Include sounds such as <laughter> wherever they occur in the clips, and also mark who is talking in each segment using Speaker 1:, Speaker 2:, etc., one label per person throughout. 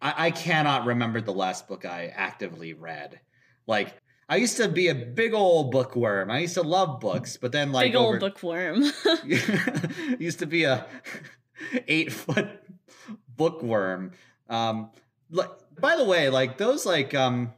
Speaker 1: I, I cannot remember the last book I actively read. Like I used to be a big old bookworm. I used to love books, but then like
Speaker 2: Big old
Speaker 1: over-
Speaker 2: bookworm. <laughs>
Speaker 1: used to be a <laughs> eight foot bookworm. Um, like by the way, like those like um,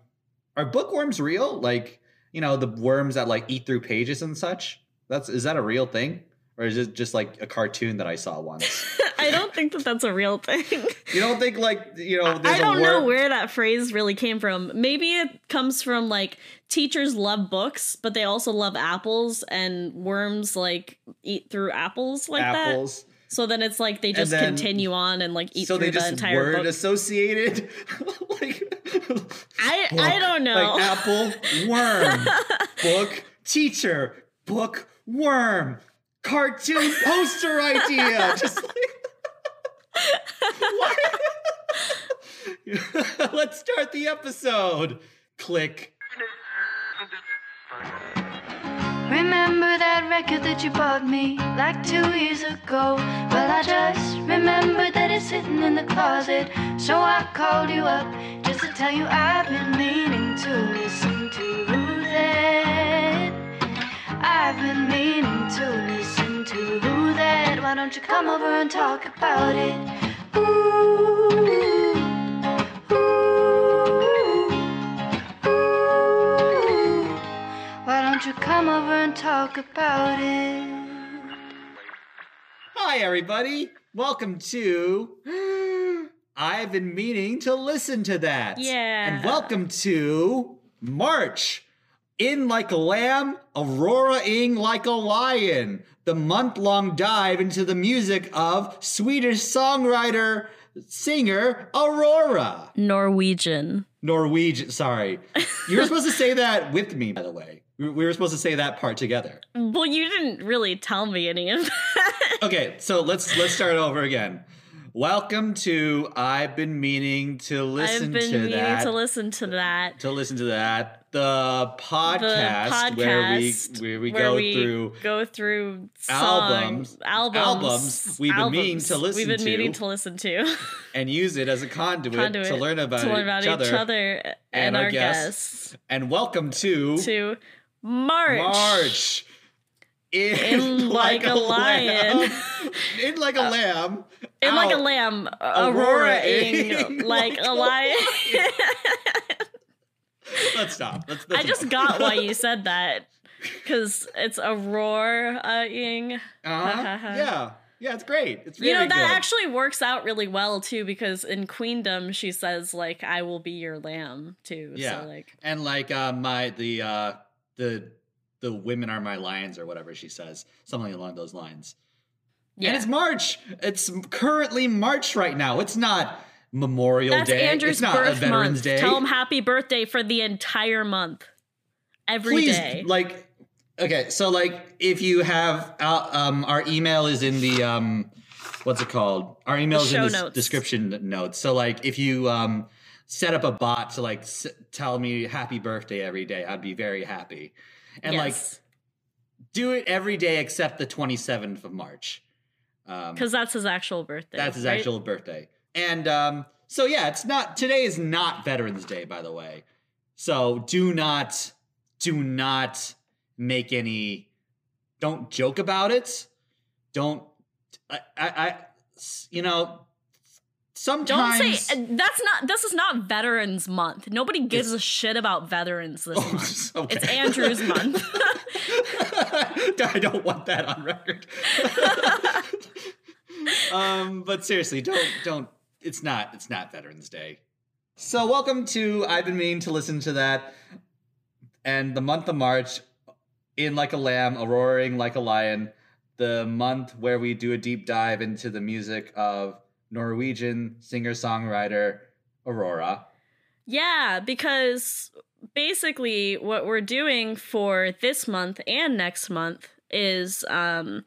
Speaker 1: are bookworms real? Like you know the worms that like eat through pages and such. That's is that a real thing, or is it just like a cartoon that I saw once? <laughs>
Speaker 2: I don't think that that's a real thing.
Speaker 1: you don't think like you know?
Speaker 2: I don't know where that phrase really came from. Maybe it comes from like teachers love books, but they also love apples, and worms like eat through apples like that.
Speaker 1: apples.
Speaker 2: So then it's like they just
Speaker 1: then-
Speaker 2: continue on and like eat
Speaker 1: so
Speaker 2: through
Speaker 1: they
Speaker 2: the
Speaker 1: just
Speaker 2: entire
Speaker 1: word
Speaker 2: book.
Speaker 1: associated <laughs> like
Speaker 2: I
Speaker 1: book,
Speaker 2: I don't know.
Speaker 1: like apple worm <laughs> book teacher book worm cartoon poster idea just like? <laughs> let's start the episode click
Speaker 3: Remember that record that you bought me like two years ago? Well, I just that it's sitting in the closet. So I called you up just to tell you I've been meaning to listen to. I've been meaning to listen. Why don't you come over and talk about it? Ooh, ooh, ooh. Why don't you come over and talk about it?
Speaker 1: hi everybody welcome to i've been meaning to listen to that
Speaker 2: Yeah.
Speaker 1: and welcome to march in like a lamb aurora-ing like a lion the month-long dive into the music of swedish songwriter singer aurora
Speaker 2: Norwegian.
Speaker 1: norwegian sorry you were supposed to say that with me by the way we we were supposed to say that part together
Speaker 2: Well, you didn't really tell me any of that.
Speaker 1: okay, so let's let's start over again. Welcome to I've been meaning to listen
Speaker 2: I've been
Speaker 1: to
Speaker 2: meaning
Speaker 1: that
Speaker 2: to listen to that.
Speaker 1: to listen to that the podcast,
Speaker 2: the
Speaker 1: where we where we
Speaker 2: where
Speaker 1: go
Speaker 2: we
Speaker 1: through
Speaker 2: go through
Speaker 1: albums-
Speaker 2: songs, albums,
Speaker 1: albums we've been meaning to
Speaker 2: albums
Speaker 1: listen
Speaker 2: We've been meaning
Speaker 1: to.
Speaker 2: to listen to.
Speaker 1: and use it as a conduit,
Speaker 2: Conduit
Speaker 1: to learn about,
Speaker 2: to learn about
Speaker 1: each, other.
Speaker 2: other and, our, guests.
Speaker 1: And welcome to,
Speaker 2: to March.
Speaker 1: March. In,
Speaker 2: In <laughs> like a lion.
Speaker 1: lamb. in like a uh, lamb.
Speaker 2: In like a lamb,
Speaker 1: Aurora
Speaker 2: Aurora-ing <laughs> like a lion. <laughs>
Speaker 1: Let's stop. Let's,
Speaker 2: I
Speaker 1: let's
Speaker 2: just got why <laughs> you said that because it's Aurora-ing.
Speaker 1: Uh-huh. yeah. Yeah, it's great. It's really
Speaker 2: You know that
Speaker 1: good.
Speaker 2: actually works out really well too because in Queendom she says like I will be your lamb too.
Speaker 1: Yeah.
Speaker 2: So like
Speaker 1: and like uh my the uh the the women are my lions or whatever she says. Something along those lines.
Speaker 2: Yeah.
Speaker 1: And it's March. It's currently March right now. It's not Memorial
Speaker 2: That's
Speaker 1: Day.
Speaker 2: Andrew's
Speaker 1: it's not a Veterans
Speaker 2: month.
Speaker 1: Day.
Speaker 2: Tell him happy birthday for the entire month. every day.
Speaker 1: Please, like, okay, so like, if you have, uh, um, our email is in the, um, what's it called? Our email is in the
Speaker 2: notes.
Speaker 1: description notes. So like, if you um, set up a bot to like s- tell me happy birthday every day, I'd be very happy. And like, do it every day except the twenty seventh of March. Um,
Speaker 2: because that's his actual birthday.
Speaker 1: that's his
Speaker 2: right?
Speaker 1: actual birthday. And um, so yeah, it's not today is not Veterans Day, by the way. So do not do not make any don't joke about it. Don't I I, I you know sometimes
Speaker 2: Don't say that's not. This is not Veterans Month. Nobody gives a shit about veterans this month.
Speaker 1: Okay.
Speaker 2: It's Andrew's <laughs> month. <laughs>
Speaker 1: I don't want that on record. <laughs> <laughs> um, but seriously, don't don't. It's not. It's not Veterans Day. So welcome to. I've been meaning to listen to that, and the month of March, in like a lamb, a roaring like a lion. The month where we do a deep dive into the music of Norwegian singer songwriter Aurora.
Speaker 2: Yeah, because basically what we're doing for this month and next month is um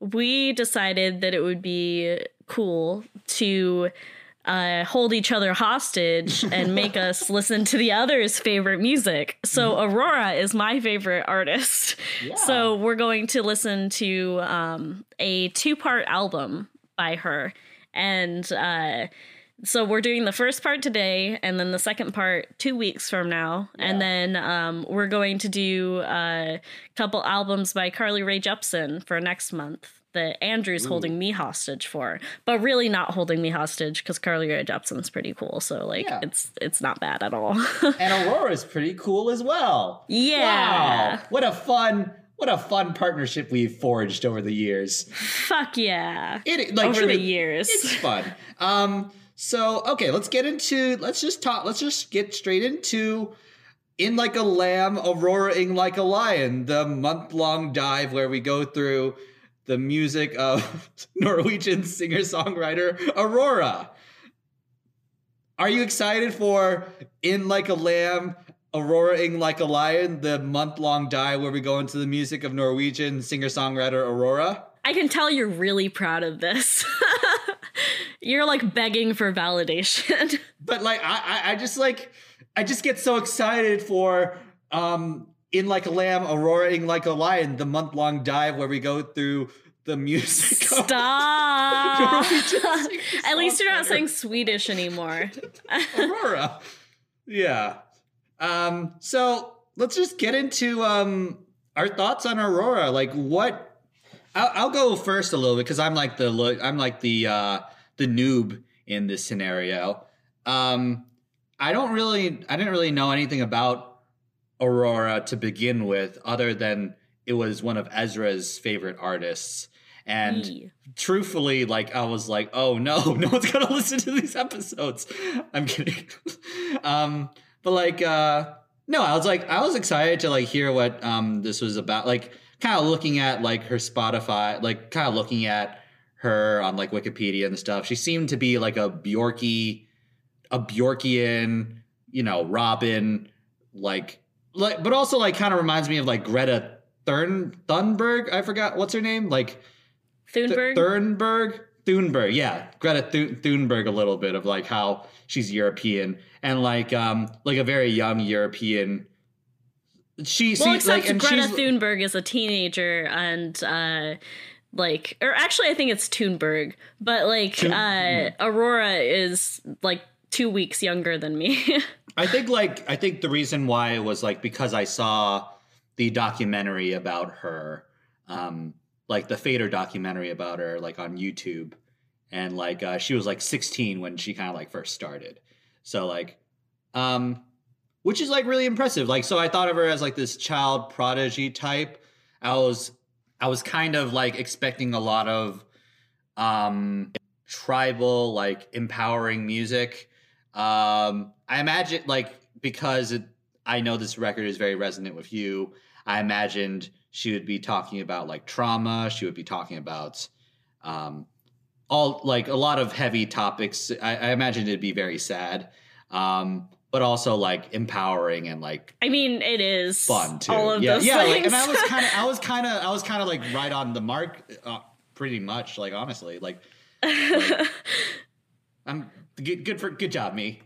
Speaker 2: we decided that it would be cool to uh, hold each other hostage <laughs> and make us listen to the other's favorite music. So Aurora is my favorite artist. So we're going to listen to um, a two-part album by her, and uh, so we're doing the first part today and then the second part two weeks from now and then um, we're going to do a couple albums by carly rae jepsen for next month that andrew's holding me hostage for but really not holding me hostage because carly rae jepsen's pretty cool so like
Speaker 1: Yeah.
Speaker 2: it's it's not bad at all <laughs>
Speaker 1: And Aurora's pretty cool as well.
Speaker 2: yeah
Speaker 1: Wow. What a fun what a fun partnership we've forged over the years.
Speaker 2: fuck yeah
Speaker 1: It like
Speaker 2: over
Speaker 1: truly,
Speaker 2: the years
Speaker 1: It's fun. <laughs> Um so okay, let's get into let's just talk let's just get straight into in like a lamb, auroraing like a lion, the month-long dive where we go through the music of <laughs> Norwegian singer-songwriter Aurora. Are you excited for In Like a Lamb, Auroraing Like a Lion, the month-long dive where we go into the music of Norwegian singer-songwriter Aurora?
Speaker 2: I can tell you're really proud of this. <laughs> you're like begging for validation. <laughs>
Speaker 1: but like I, I just like I just get so excited for um in like a lamb, auroraing like a lion, the month long dive where we go through the music.
Speaker 2: Stop. <laughs> <laughs> At least you're not saying Swedish anymore.
Speaker 1: Aurora. Yeah. Um. So let's just get into um our thoughts on Aurora. Like what? I'll, I'll go first a little bit because I'm like the look. I'm like the uh the noob in this scenario. Um. I don't really. I didn't really know anything about Aurora to begin with, other than it was one of Ezra's favorite artists. And
Speaker 2: Yee.
Speaker 1: truthfully, like I was like, oh no, <laughs> no one's gonna listen to these episodes. <laughs> I'm kidding. <laughs> um, but like, uh, no, I was like, I was excited to like hear what um this was about. Like, kind of looking at like her Spotify, like kind of looking at her on like Wikipedia and stuff. She seemed to be like a Bjorky, a Bjorkian, you know, Robyn, like, like, but also like kind of reminds me of like Greta Thurn Thunberg. I forgot what's her name, like.
Speaker 2: Thunberg?
Speaker 1: Thunberg? Thunberg, yeah. Greta Thu- Thunberg a little bit of like how she's European and like um like a very young European. She
Speaker 2: well,
Speaker 1: seems
Speaker 2: except
Speaker 1: like
Speaker 2: Greta Thunberg is a teenager and uh like or actually I think it's Thunberg, but like uh Aurora is like 2 weeks younger than me. <laughs>
Speaker 1: I think like I think the reason why it was like because I saw the documentary about her, um, like the Fader documentary about her, like on YouTube, and like uh, she was like 16 when she kind of like first started. So like, um, which is like really impressive. Like, so I thought of her as like this child prodigy type. I was I was kind of like expecting a lot of um tribal like empowering music um, I imagine like because it, I know this record is very resonant with you. I imagined she would be talking about like trauma. She would be talking about um, all like a lot of heavy topics. I, I imagined it'd be very sad, um, but also like empowering and like
Speaker 2: I mean, it is
Speaker 1: fun too.
Speaker 2: All of
Speaker 1: yeah,
Speaker 2: those
Speaker 1: yeah. Like, and I was kind of, I was <laughs> kind of, I was kind of like right on the mark, uh, pretty much. Like honestly, like, <laughs> like I'm good. Good for good job, me.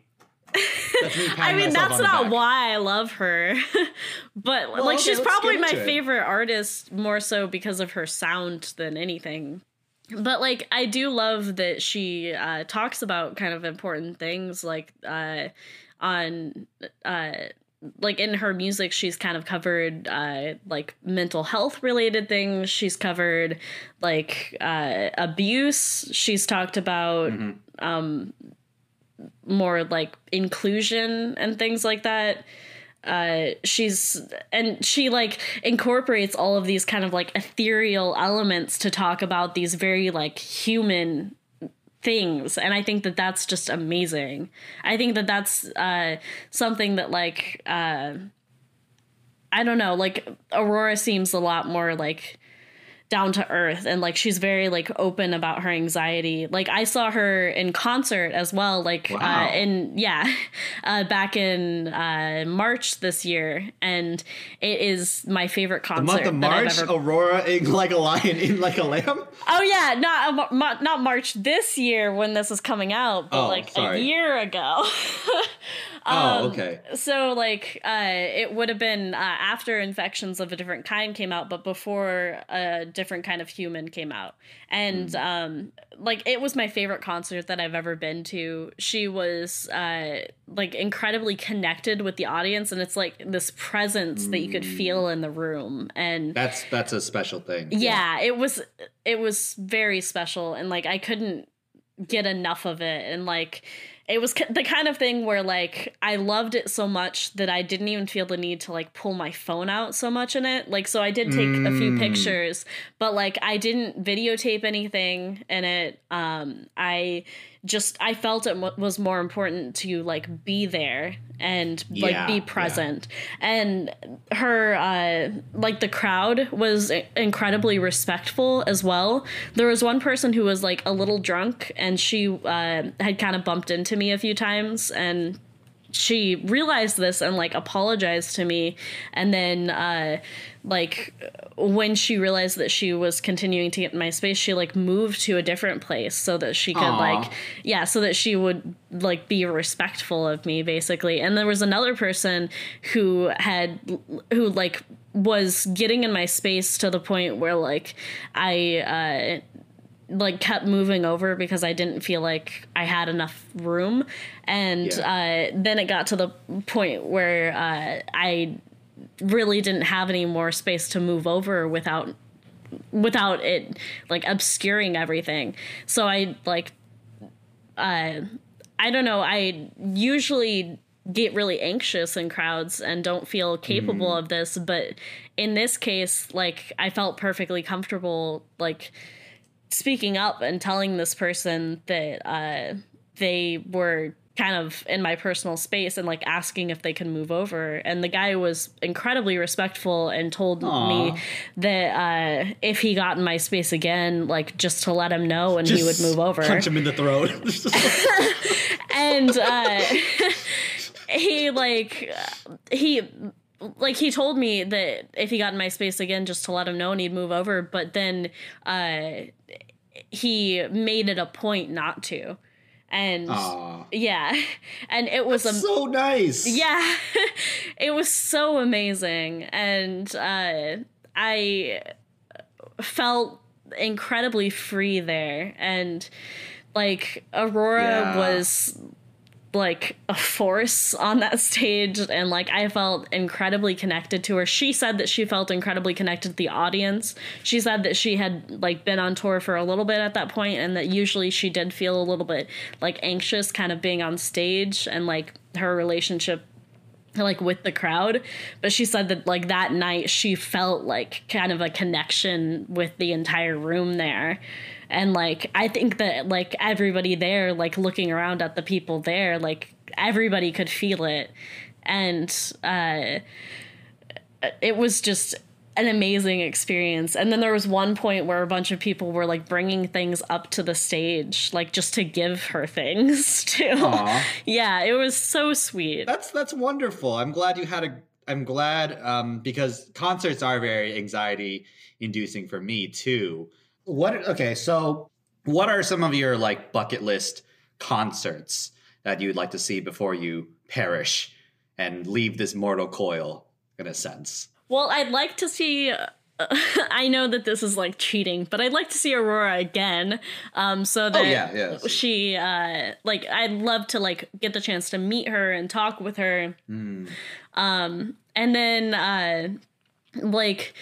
Speaker 1: Me <laughs>
Speaker 2: I mean, that's not why I love her. but
Speaker 1: Well,
Speaker 2: like
Speaker 1: okay,
Speaker 2: she's probably my
Speaker 1: it.
Speaker 2: favorite artist more so because of her sound than anything. But like I do love that she uh talks about kind of important things like uh on uh like in her music she's kind of covered uh like mental health related things. She's covered like uh abuse. She's talked about
Speaker 1: Mm-hmm.
Speaker 2: um more like inclusion and things like that. Uh she's and she like incorporates all of these kind of like ethereal elements to talk about these very like human things and i think that that's just amazing. I think that that's uh something that like uh i don't know like aurora seems a lot more like down to earth and like she's very like open about her anxiety like i saw her in concert as well like
Speaker 1: Wow.
Speaker 2: uh in yeah <laughs> uh back in uh march this year and it is my favorite concert The
Speaker 1: month of March,
Speaker 2: ever-
Speaker 1: Aurora in like a lion, in like a lamb.
Speaker 2: oh yeah not uh, not march this year when this is coming out but
Speaker 1: Oh,
Speaker 2: like
Speaker 1: sorry.
Speaker 2: a year ago <laughs> Um,
Speaker 1: oh, okay.
Speaker 2: so like uh it would have been uh, after infections of a different kind came out but before a different different kind of human came out. And um like it was my favorite concert that i've ever been to. She was uh like incredibly connected with the audience and it's like this presence that you could feel in the room. And
Speaker 1: That's that's a special thing.
Speaker 2: yeah it was it was very special and like i couldn't get enough of it. And like it was the kind of thing where like i loved it so much that i didn't even feel the need to like pull my phone out so much in it like so i did take a few
Speaker 1: Mm.
Speaker 2: pictures but like i didn't videotape anything in it um i just i felt it was more important to like be there and like
Speaker 1: Yeah,
Speaker 2: be
Speaker 1: yeah.
Speaker 2: present and her uh like the crowd was incredibly respectful as well there was one person who was like a little drunk and she uh had kind of bumped into me a few times and she realized this and like apologized to me and then uh like when she realized that she was continuing to get in my space she like moved to a different place so that she could
Speaker 1: Aw.
Speaker 2: like yeah so that she would like be respectful of me basically and there was another person who had who like was getting in my space to the point where like i uh like kept moving over because I didn't feel like I had enough room, and uh, then it got to the point where uh, I really didn't have any more space to move over without without it like obscuring everything. So I like uh I don't know, I usually get really anxious in crowds and don't feel capable of this, but in this case like I felt perfectly comfortable like speaking up and telling this person that uh they were kind of in my personal space and like asking if they can move over and the guy was incredibly respectful and told
Speaker 1: Aw.
Speaker 2: me that uh if he got in my space again like just to let him know and he would move over
Speaker 1: Punch him in the throat. <laughs>
Speaker 2: and uh <laughs> he like he like he told me that if he got in my space again just to let him know and he'd move over but then uh he made it a point not to and
Speaker 1: Aw.
Speaker 2: yeah <laughs> and it was a
Speaker 1: so nice.
Speaker 2: yeah <laughs> it was so amazing and uh i felt incredibly free there and like aurora
Speaker 1: Yeah.
Speaker 2: was like a force on that stage and like I felt incredibly connected to her. She said that she felt incredibly connected to the audience. She said that she had like been on tour for a little bit at that point and that usually she did feel a little bit like anxious kind of being on stage and like her relationship like with the crowd but she said that like that night she felt like kind of a connection with the entire room there and like i think that like everybody there like looking around at the people there like everybody could feel it and uh it was just an amazing experience. And then there was one point where a bunch of people were like bringing things up to the stage, like just to give her things. <laughs>
Speaker 1: Aw.
Speaker 2: Yeah, it was so sweet.
Speaker 1: That's that's wonderful. I'm glad you had a. I'm glad um, because concerts are very anxiety inducing for me too. What? Okay, so what are some of your like bucket list concerts that you'd like to see before you perish and leave this mortal coil? In a sense.
Speaker 2: Well, I'd like to see. <laughs> I know that this is like cheating, but I'd like to see Aurora again. Um, so that
Speaker 1: Oh, yeah, yeah.
Speaker 2: she, uh, like, I'd love to like get the chance to meet her and talk with her.
Speaker 1: Mm.
Speaker 2: Um, and then, uh, like,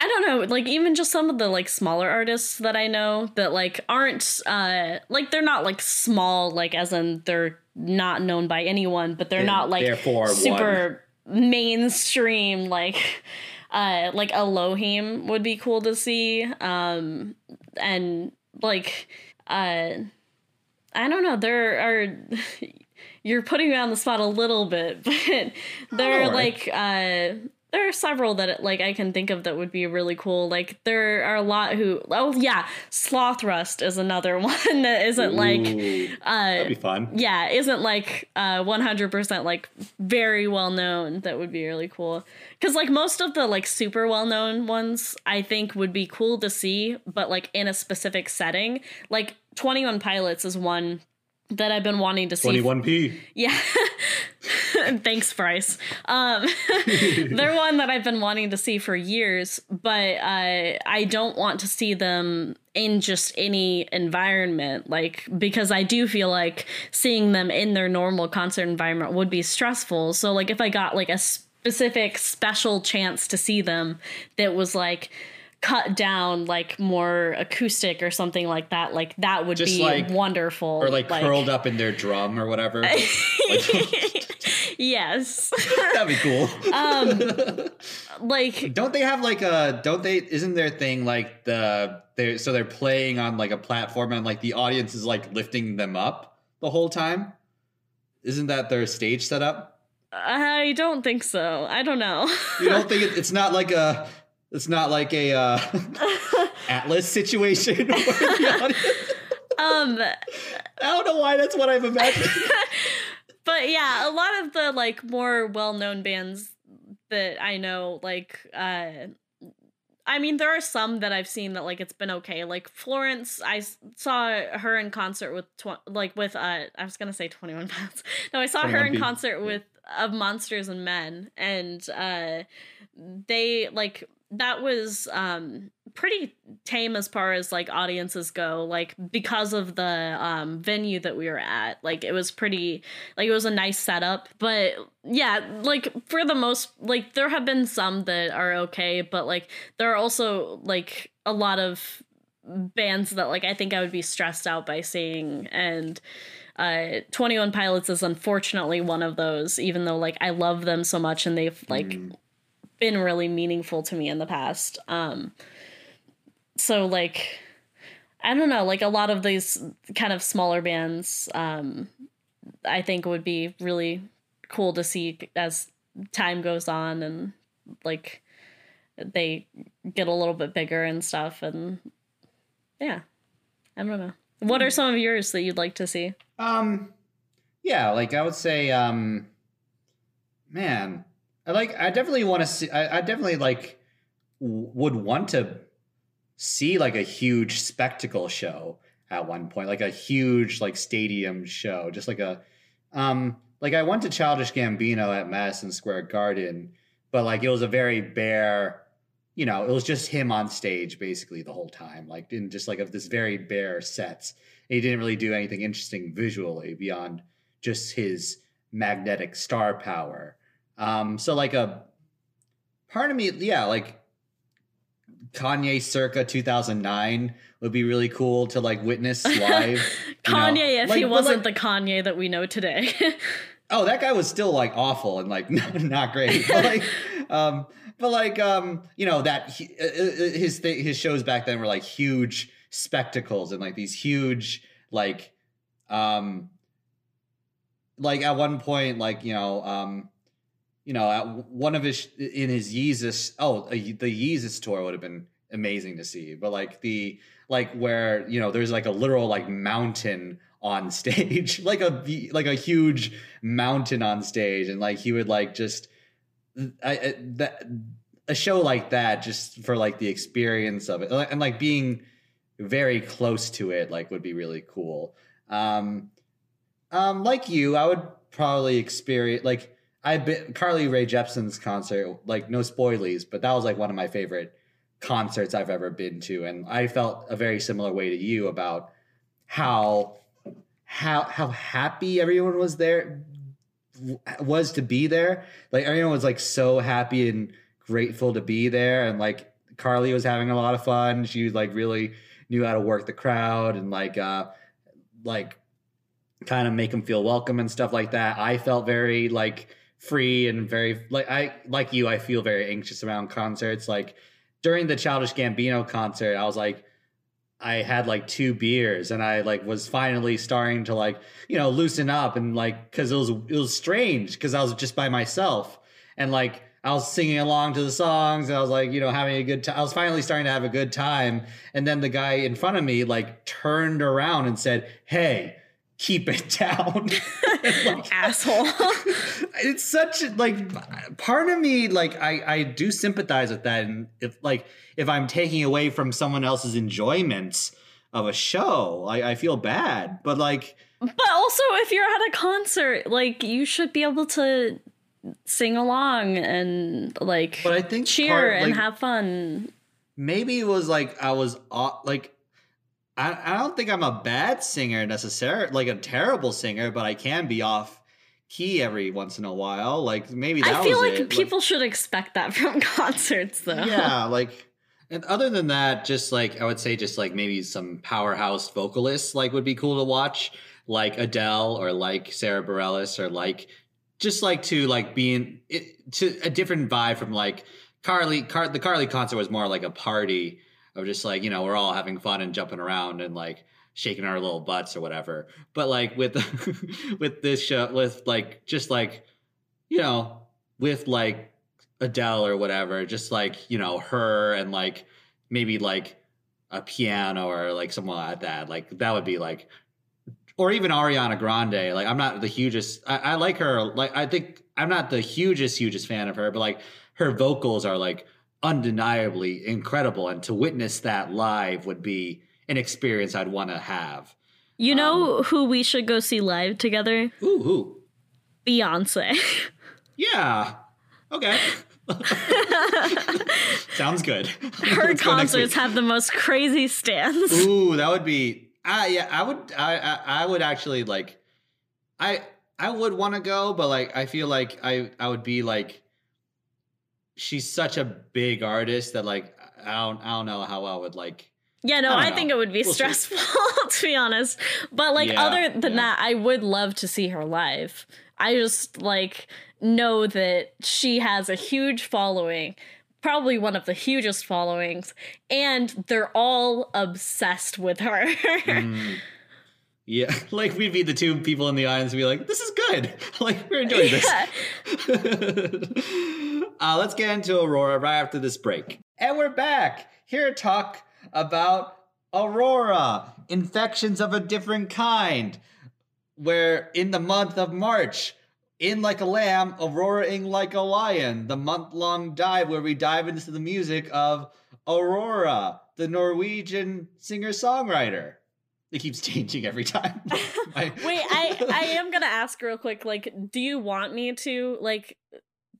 Speaker 2: I don't know, like even just some of the like smaller artists that I know that like aren't uh like they're not like small like as in they're not known by anyone, but they're
Speaker 1: They're
Speaker 2: not like
Speaker 1: therefore
Speaker 2: super mainstream like uh like Elohim would be cool to see. Um and like uh I don't know, there are <laughs> you're putting me on the spot a little bit, <laughs> but there are like uh there are several that like I can think of that would be really cool. Like there are a lot who oh yeah, Slothrust is another <laughs> one that isn't like
Speaker 1: Ooh,
Speaker 2: uh
Speaker 1: that'd be fun.
Speaker 2: yeah, isn't like uh 100% like very well known that would be really cool. Cuz like most of the like super well known ones I think would be cool to see but like in a specific setting. Like 21 Pilots is one that I've been wanting to see.
Speaker 1: 21p. <laughs>
Speaker 2: Yeah. <laughs> Thanks, Bryce. Um, <laughs> they're one that I've been wanting to see for years, but uh, I don't want to see them in just any environment. Like, because I do feel like seeing them in their normal concert environment would be stressful. So, like, if I got like a specific special chance to see them that was like, cut down like more acoustic or something like that like that would
Speaker 1: Just
Speaker 2: be
Speaker 1: like-
Speaker 2: wonderful
Speaker 1: or like, curled up in their drum or whatever. <laughs>
Speaker 2: yes <laughs>
Speaker 1: That'd be cool.
Speaker 2: Um, <laughs> like
Speaker 1: Don't they have like a? Don't they? Isn't their thing like the? They're so they're playing on like a platform and like the audience is like lifting them up the whole time. Isn't that their stage setup?
Speaker 2: i don't think so i don't know
Speaker 1: You don't think it, it's not like a? It's not like a uh, <laughs> Atlas situation. <laughs>
Speaker 2: um <laughs>
Speaker 1: I don't know why that's what I've imagined.
Speaker 2: but yeah a lot of the like more well-known bands that i know like uh I mean, there are some that I've seen that like it's been okay. Like Florence, I saw her in concert with tw- like with uh I was gonna say Twenty One Pounds. No, I saw her in concert with of Monsters and Men, and uh they like that was um pretty tame as far as like audiences go like because of the um venue that we were at. Like it was pretty like it was a nice setup. But yeah like for the most like there have been some that are okay but like there are also like a lot of bands that like I think I would be stressed out by seeing. And uh 21 Pilots is unfortunately one of those even though like I love them so much and they've like been really meaningful to me in the past. Um so like I don't know, like a lot of these kind of smaller bands um I think would be really cool to see as time goes on and like they get a little bit bigger and stuff and yeah. I don't know. What are some of yours that you'd like to see?
Speaker 1: Um, yeah, like I would say, um, man, I like. I definitely want to see. I, I definitely like would want to see like a huge spectacle show at one point, like a huge like stadium show, just like a, um, like I went to Childish Gambino at Madison Square Garden, but like it was a very bare. You know, it was just him on stage basically the whole time, like in just like of this very bare sets he didn't really do anything interesting visually beyond just his magnetic star power. Um, so like a part of me, yeah, like Kanye circa 2009 would be really cool to like witness <laughs> live. you know.
Speaker 2: Kanye if
Speaker 1: Like,
Speaker 2: he wasn't
Speaker 1: like-
Speaker 2: the Kanye that we know today. <laughs>
Speaker 1: Oh, that guy was still like awful and like <laughs> not great. But like, um, but like, um, you know that he, uh, uh, his th- his shows back then were like huge spectacles and like these huge like, um, like at one point, like you know, um, you know, one of his in his Yeezus. Oh, the Yeezus tour would have been amazing to see, but like the like where you know there's like a literal like mountain on <laughs> stage like a like a huge mountain on stage and like he would like just I, I that a show like that just for like the experience of it and like being very close to it like would be really cool um um like you i would probably experience like i've been carly rae jepsen's concert like no spoilies but that was like one of my favorite concerts i've ever been to and i felt a very similar way to you about how how how happy everyone was there was to be there. Like everyone was like so happy and grateful to be there and like carly was having a lot of fun. She like really knew how to work the crowd and like uh like kind of make them feel welcome and stuff like that. I felt very like free and very like i like you i feel very anxious around concerts. Like during the childish gambino concert i was like I had like two beers and I like was finally starting to like you know loosen up and like because it was it was strange because I was just by myself. And like I was singing along to the songs and I was like you know having a good time I was finally starting to have a good time. And then the guy in front of me like turned around and said hey keep it <laughs> down <laughs> like,
Speaker 2: Asshole. <laughs>
Speaker 1: it's such like part of me like I I do sympathize with that and if like if I'm taking away from someone else's enjoyment of a show I I feel bad but like
Speaker 2: But also, if you're at a concert, like you should be able to sing along and like
Speaker 1: But I think
Speaker 2: cheer
Speaker 1: part,
Speaker 2: and have fun.
Speaker 1: maybe it was like I was aw- like I, I don't think I'm a bad singer necessarily, like a terrible singer, but I can be off key every once in a while. Like maybe that
Speaker 2: I feel
Speaker 1: was
Speaker 2: like
Speaker 1: it.
Speaker 2: people should expect that from <laughs> concerts, though.
Speaker 1: yeah, like and other than that, just like I would say, just like maybe some powerhouse vocalists like would be cool to watch, like Adele or like Sara Bareilles or like just like to like being to a different vibe from like Carly. Car, the Carly concert was more like a party of just like you know we're all having fun and jumping around and like shaking our little butts or whatever. But like with <laughs> with this show, with like just like you know with like Adele or whatever, just like, you know, her and like maybe like a piano or like someone like that. Like that would be like or even Ariana Grande. Like I'm not the hugest I, I like her like I think I'm not the hugest, hugest fan of her, but like her vocals are like undeniably incredible. And to witness that live would be an experience I'd want to have.
Speaker 2: You
Speaker 1: Um,
Speaker 2: know who we should go see live together?
Speaker 1: Ooh, ooh.
Speaker 2: Beyonce.
Speaker 1: Yeah. Okay. <laughs> Sounds good.
Speaker 2: Her
Speaker 1: Let's
Speaker 2: concerts have the most crazy stands.
Speaker 1: Ooh, that would be. Ah, yeah, I would. I, I, I would actually like. I, I would want to go, but like, I feel like I, I would be like. She's such a big artist that like I don't, I don't know how I would like.
Speaker 2: Yeah, no,
Speaker 1: I
Speaker 2: I, think it would be
Speaker 1: We'll
Speaker 2: stressful <laughs> to be honest. But like
Speaker 1: Yeah,
Speaker 2: other than
Speaker 1: yeah.
Speaker 2: that, I would love to see her live. I just like know that she has a huge following, probably one of the hugest followings, and they're all obsessed with her.
Speaker 1: Mm. Yeah, <laughs> like we'd be the two people in the audience and be like, "This is good. <laughs> Like we're enjoying this." Uh, let's get into Aurora right after this break. And we're back here to talk about Aurora, infections of a different kind. Where in the month of March, in like a lamb, Aurora-ing like a lion, the month-long dive where we dive into the music of Aurora, the Norwegian singer-songwriter. It keeps <laughs> changing every time. <laughs>
Speaker 2: Wait, I I <laughs> am gonna ask real quick. Like, do you want me to like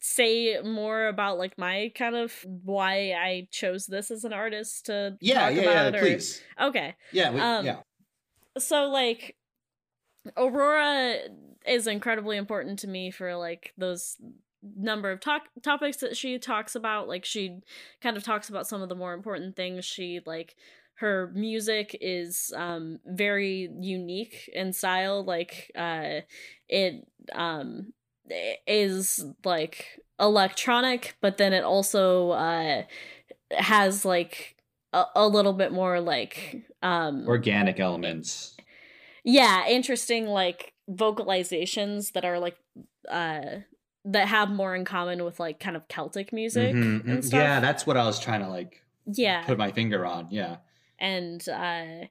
Speaker 2: say more about like my kind of why I chose this as an artist to
Speaker 1: yeah,
Speaker 2: talk
Speaker 1: yeah, yeah,
Speaker 2: or-
Speaker 1: please.
Speaker 2: Okay,
Speaker 1: Yeah, we,
Speaker 2: Um,
Speaker 1: yeah.
Speaker 2: so like Aurora is incredibly important to me for like those number of talk topics that she talks about like she kind of talks about some of the more important things she like her music is um very unique in style like uh it um is like electronic but then it also uh has like a, a little bit more like um
Speaker 1: Organic elements.
Speaker 2: yeah interesting like vocalizations that are like uh that have more in common with like kind of celtic music
Speaker 1: Mhm,
Speaker 2: and
Speaker 1: mhm.
Speaker 2: stuff
Speaker 1: Yeah, that's what I was trying to like
Speaker 2: yeah
Speaker 1: put my finger on. Yeah.
Speaker 2: and uh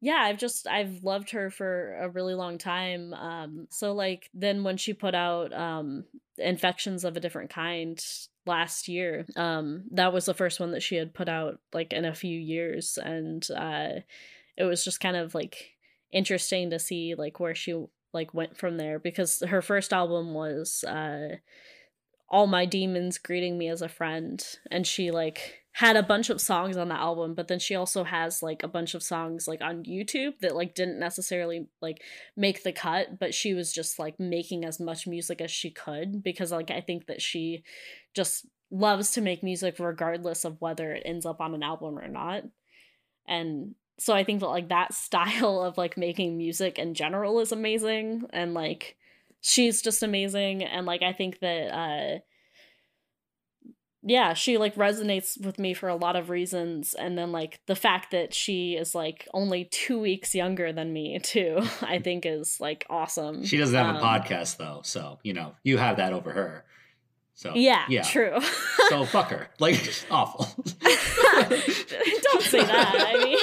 Speaker 2: yeah i've just i've loved her for a really long time um so like then when she put out um infections of a different kind last year um that was the first one that she had put out like in a few years and uh it was just kind of like interesting to see like where she like went from there because her first album was uh all my demons greeting me as a friend and she like had a bunch of songs on the album but then she also has like a bunch of songs like on youtube that like didn't necessarily like make the cut but she was just like making as much music as she could because like i think that she just loves to make music regardless of whether it ends up on an album or not. And so i think that like that <laughs> style of like making music in general is amazing and like she's just amazing. And like i think that uh yeah she like resonates with me for a lot of reasons and then like the fact that she is like only two weeks younger than me <laughs> too i <laughs> think is like awesome
Speaker 1: She doesn't have a
Speaker 2: Um,
Speaker 1: podcast though, so you know you have that over her. So
Speaker 2: yeah
Speaker 1: yeah.
Speaker 2: true
Speaker 1: So fuck her. Like <laughs> awful.
Speaker 2: don't say that i mean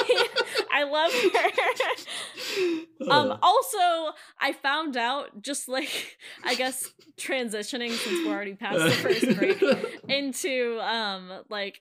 Speaker 2: i love <laughs> her um also i found out just like i guess transitioning since we're already past the first break <laughs> into um like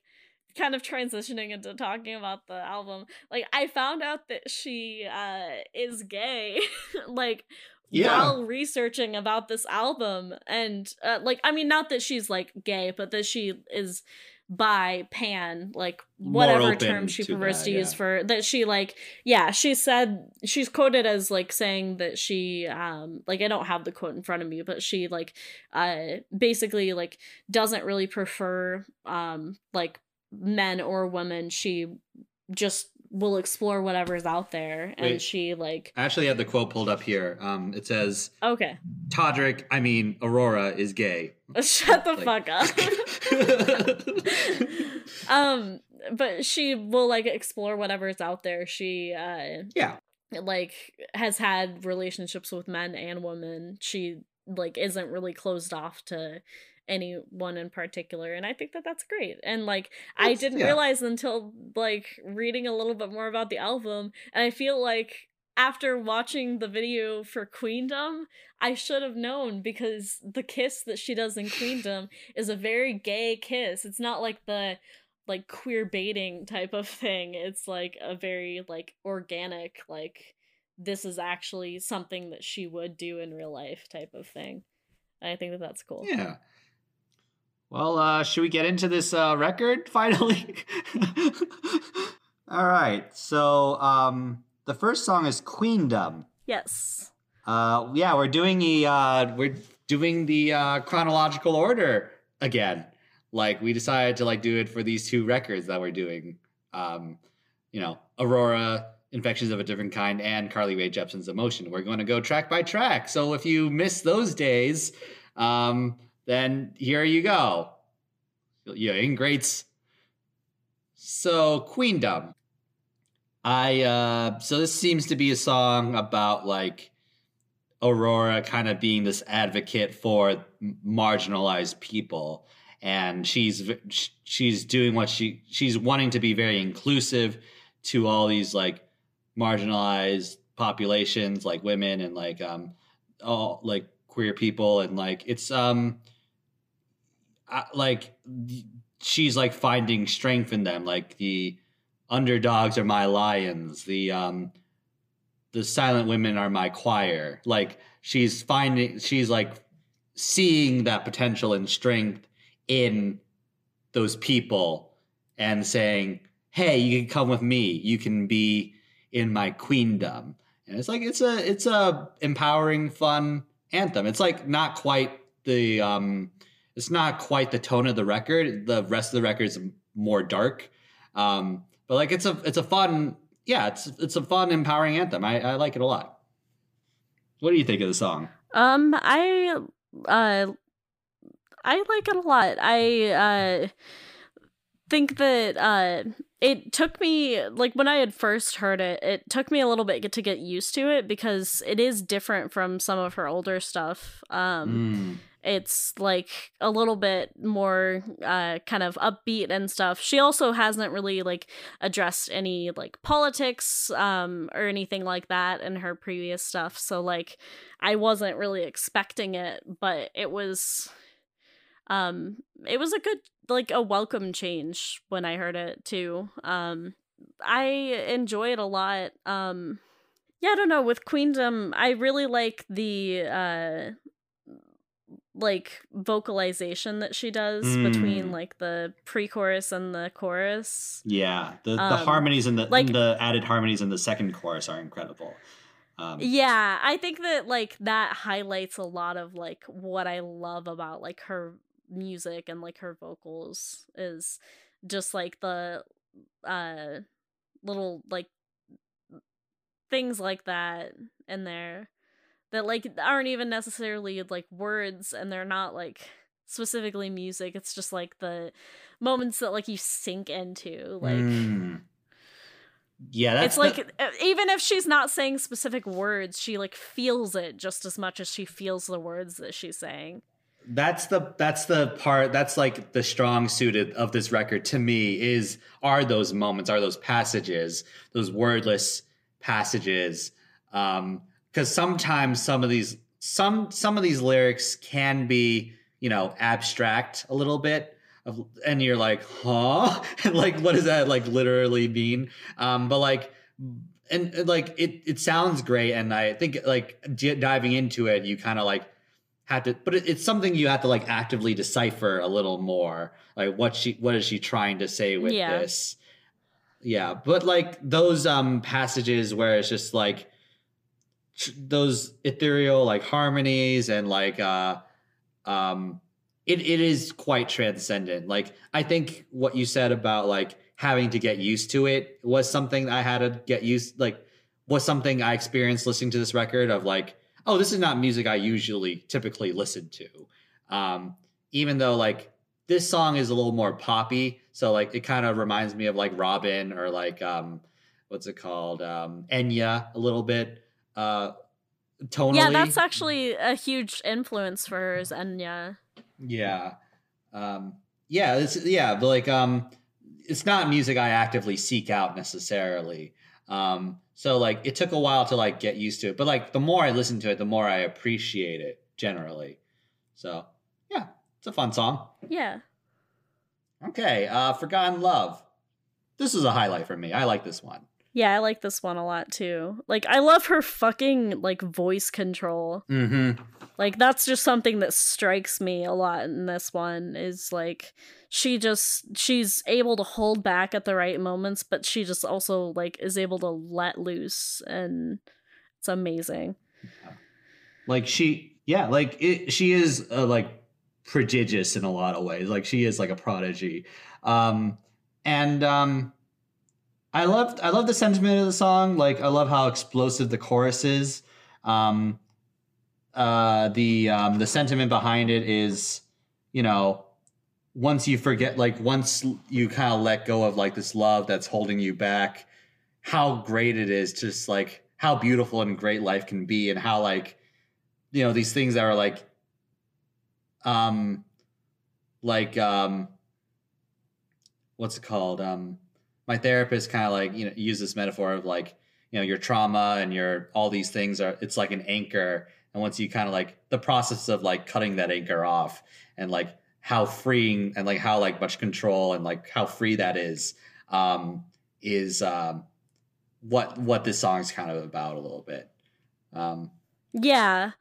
Speaker 2: kind of transitioning into talking about the album, like I found out that she uh is gay, <laughs> like
Speaker 1: Yeah.
Speaker 2: while researching about this album, and uh, like I mean, not that she's like gay, but that she is bi pan like whatever term she
Speaker 1: to
Speaker 2: prefers
Speaker 1: that,
Speaker 2: to use
Speaker 1: yeah.
Speaker 2: for that she like yeah she said she's quoted as like saying that she um like i don't have the quote in front of me but she like uh basically like doesn't really prefer um like men or women she just will explore whatever's out there and
Speaker 1: Wait.
Speaker 2: she like
Speaker 1: I actually have the quote pulled up here. Um, it says,
Speaker 2: okay
Speaker 1: Todrick, I mean, Aurora is gay. <laughs>
Speaker 2: shut the
Speaker 1: Like-
Speaker 2: fuck up <laughs> um but she will like explore whatever's out there she uh
Speaker 1: yeah.
Speaker 2: like has had relationships with men and women she like isn't really closed off to anyone in particular and i think that that's great and like i didn't
Speaker 1: yeah.
Speaker 2: realize until like reading a little bit more about the album and i feel like after watching the video for queendom i should have known because the kiss that she does in <sighs> queendom is a very gay kiss it's not like the like queer baiting type of thing it's like a very like organic like this is actually something that she would do in real life type of thing and i think that that's cool
Speaker 1: Yeah. Well, uh, should we get into this uh, record <laughs> finally? <laughs> All right. So, um, the first song is Queendom.
Speaker 2: yes
Speaker 1: Uh, yeah, we're doing the uh, we're doing the uh, chronological order again. Like we decided to like do it for these two records that we're doing. Um, you know, Aurora, Infections of a Different Kind, and Carly Rae Jepsen's Emotion. We're going to go track by track. So if you miss those days, um, then here you go. Yeah, ingrates. So Queendom. I uh so this seems to be a song about like Aurora kind of being this advocate for marginalized people and she's she's doing what she she's wanting to be very inclusive to all these like marginalized populations like women and like um all like queer people and like it's um Like she's like finding strength in them like the underdogs are my lions the um the silent women are my choir. Like she's finding she's like seeing that potential and strength in those people and saying hey you can come with me. You can be in my queendom. And it's like it's a it's a empowering fun anthem. It's like not quite the um it's not quite the tone of the record. The rest of the record is more dark. Um but like it's a it's a fun yeah it's it's a fun empowering anthem. I, I like it a lot. What do you think of the song?
Speaker 2: Um i uh i like it a lot. I uh think that uh it took me like when i had first heard it it took me a little bit to get used to it because it is different from some of her older stuff. Um
Speaker 1: Mm.
Speaker 2: It's like a little bit more uh kind of upbeat and stuff. She also hasn't really like addressed any like politics um or anything like that in her previous stuff so like i wasn't really expecting it but it was um it was a good like a welcome change when i heard it too. Um i enjoy it a lot um yeah i don't know with queendom i really like the uh like vocalization that she does between
Speaker 1: Mm.
Speaker 2: like the pre-chorus and the chorus.
Speaker 1: Yeah the, the
Speaker 2: Um,
Speaker 1: harmonies and the
Speaker 2: like-
Speaker 1: the added harmonies in the second chorus are incredible. Um,
Speaker 2: yeah i think that like that highlights a lot of like what i love about like her music and like her vocals is just like the uh little like things like that in there that like aren't even necessarily like words and they're not like specifically music it's just like the moments that like you sink into like
Speaker 1: mm. yeah that's
Speaker 2: it's like even if she's not saying specific words she like feels it just as much as she feels the words that she's saying
Speaker 1: that's the that's the part that's like the strong suit of this record to me is are those moments are those passages those wordless passages um because sometimes some of these some some of these lyrics can be you know abstract a little bit of, and you're like, huh? <laughs> like, what does that like literally mean? Um, but like, and, like it it sounds great, and I think like d- diving into it, you kind of like have to, but it, it's something you have to like actively decipher a little more. Like, what she what is she trying to say with
Speaker 2: Yeah.
Speaker 1: this? Yeah, but like those um passages where it's just like those ethereal like harmonies and like uh um it, it is quite transcendent. Like i think what you said about like having to get used to it was something i had to get used like was something i experienced listening to this record of like oh this is not music i usually typically listen to. Um even though like this song is a little more poppy so like it kind of reminds me of like robyn or like um what's it called? Um enya a little bit uh tonally
Speaker 2: Yeah, that's actually a huge influence for her is Enya.
Speaker 1: yeah. Um yeah, it's yeah, but like um it's not music I actively seek out necessarily. Um so like it took a while to like get used to it, but like the more I listen to it, the more I appreciate it generally. So, yeah, it's a fun song.
Speaker 2: Yeah.
Speaker 1: Okay, uh Forgotten Love. This is a highlight for me. I like this one.
Speaker 2: Yeah, I like this one a lot too. Like I love her fucking like voice control.
Speaker 1: Mhm.
Speaker 2: Like that's just something that strikes me a lot in this one is like she just she's able to hold back at the right moments, but she just also like is able to let loose and it's amazing.
Speaker 1: Like she yeah, like it she is uh, like prodigious in a lot of ways. Like she is like a prodigy. Um and um I love I love the sentiment of the song. Like I love how explosive the chorus is. Um uh the um the sentiment behind it is, you know, once you forget like once you kind of let go of like this love that's holding you back, how great it is just like how beautiful and great life can be and how like you know these things that are like um like um what's it called um my therapist kind of like you know use this metaphor of like you know your trauma and your all these things are it's like an anchor and once you kind of like the process of like cutting that anchor off and like how freeing and like how like much control and like how free that is um is um what what this song's kind of about a little bit um
Speaker 2: Yeah.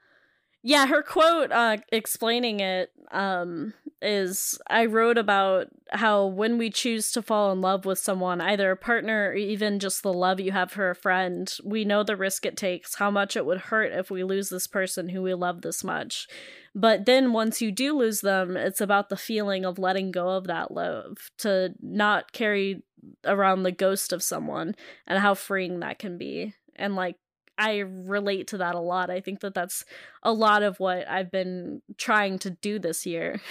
Speaker 2: Yeah, her quote uh explaining it um is I wrote about how when we choose to fall in love with someone, either a partner or even just the love you have for a friend, we know the risk it takes, how much it would hurt if we lose this person who we love this much. But then once you do lose them, it's about the feeling of letting go of that love, to not carry around the ghost of someone and how freeing that can be. And like I relate to that a lot. I think that that's a lot of what I've been trying to do this year. <laughs>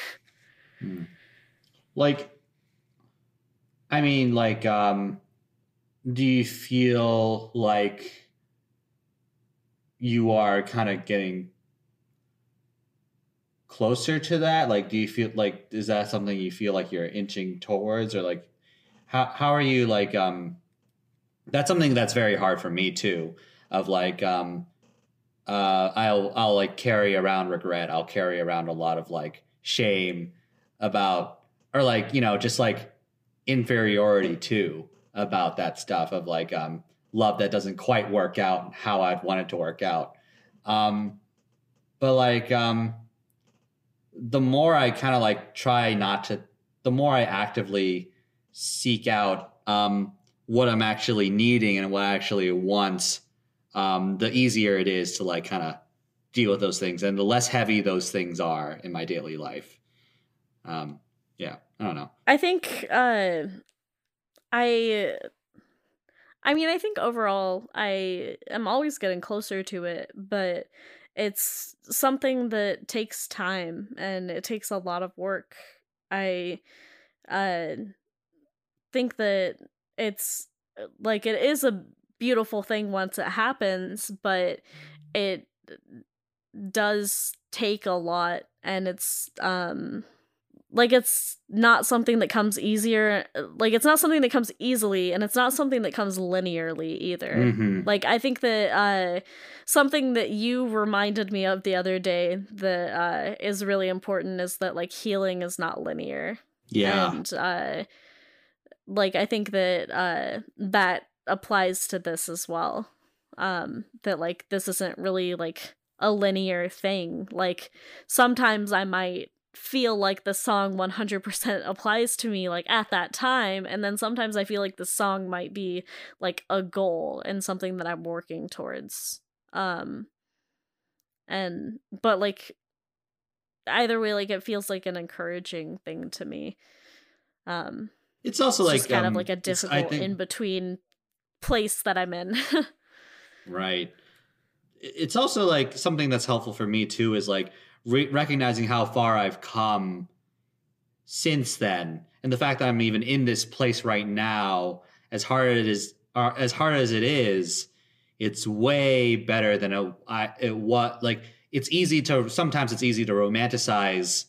Speaker 1: Hmm. Like, I mean, like, um, do you feel like you are kind of getting closer to that? Like, do you feel like is that something you feel like you're inching towards, or like, how how are you like? Um, that's something that's very hard for me too. Of like, um, uh, I'll I'll like carry around regret. I'll carry around a lot of like shame about or like you know just like inferiority too about that stuff of like um love that doesn't quite work out how I'd want it to work out. Um but like um the more I kind of like try not to the more I actively seek out um what I'm actually needing and what I actually want, um, the easier it is to like kind of deal with those things and the less heavy those things are in my daily life. Um, yeah, I don't know.
Speaker 2: I think uh I I mean, I think overall I am always getting closer to it, but it's something that takes time and it takes a lot of work. I uh think that it's like it is a beautiful thing once it happens, but it does take a lot and it's um like it's not something that comes easier like it's not something that comes easily and it's not something that comes linearly either
Speaker 1: Mhm.
Speaker 2: like i think that uh something that you reminded me of the other day that uh is really important is that like healing is not linear
Speaker 1: Yeah.
Speaker 2: and uh like i think that uh that applies to this as well um that like this isn't really like a linear thing like sometimes i might feel like the song 100% <laughs> applies to me like at that time and then sometimes i feel like the song might be like a goal and something that i'm working towards um and but like either way like it feels like an encouraging thing to me um
Speaker 1: it's also
Speaker 2: it's
Speaker 1: like
Speaker 2: kind
Speaker 1: um,
Speaker 2: of like a difficult
Speaker 1: think-
Speaker 2: in between place that i'm in <laughs>
Speaker 1: Right. It's also like something that's helpful for me too is like re- recognizing how far I've come since then, and the fact that I'm even in this place right now. As hard as it is, uh, as hard as it is, it's way better than it what like it's easy to sometimes it's easy to romanticize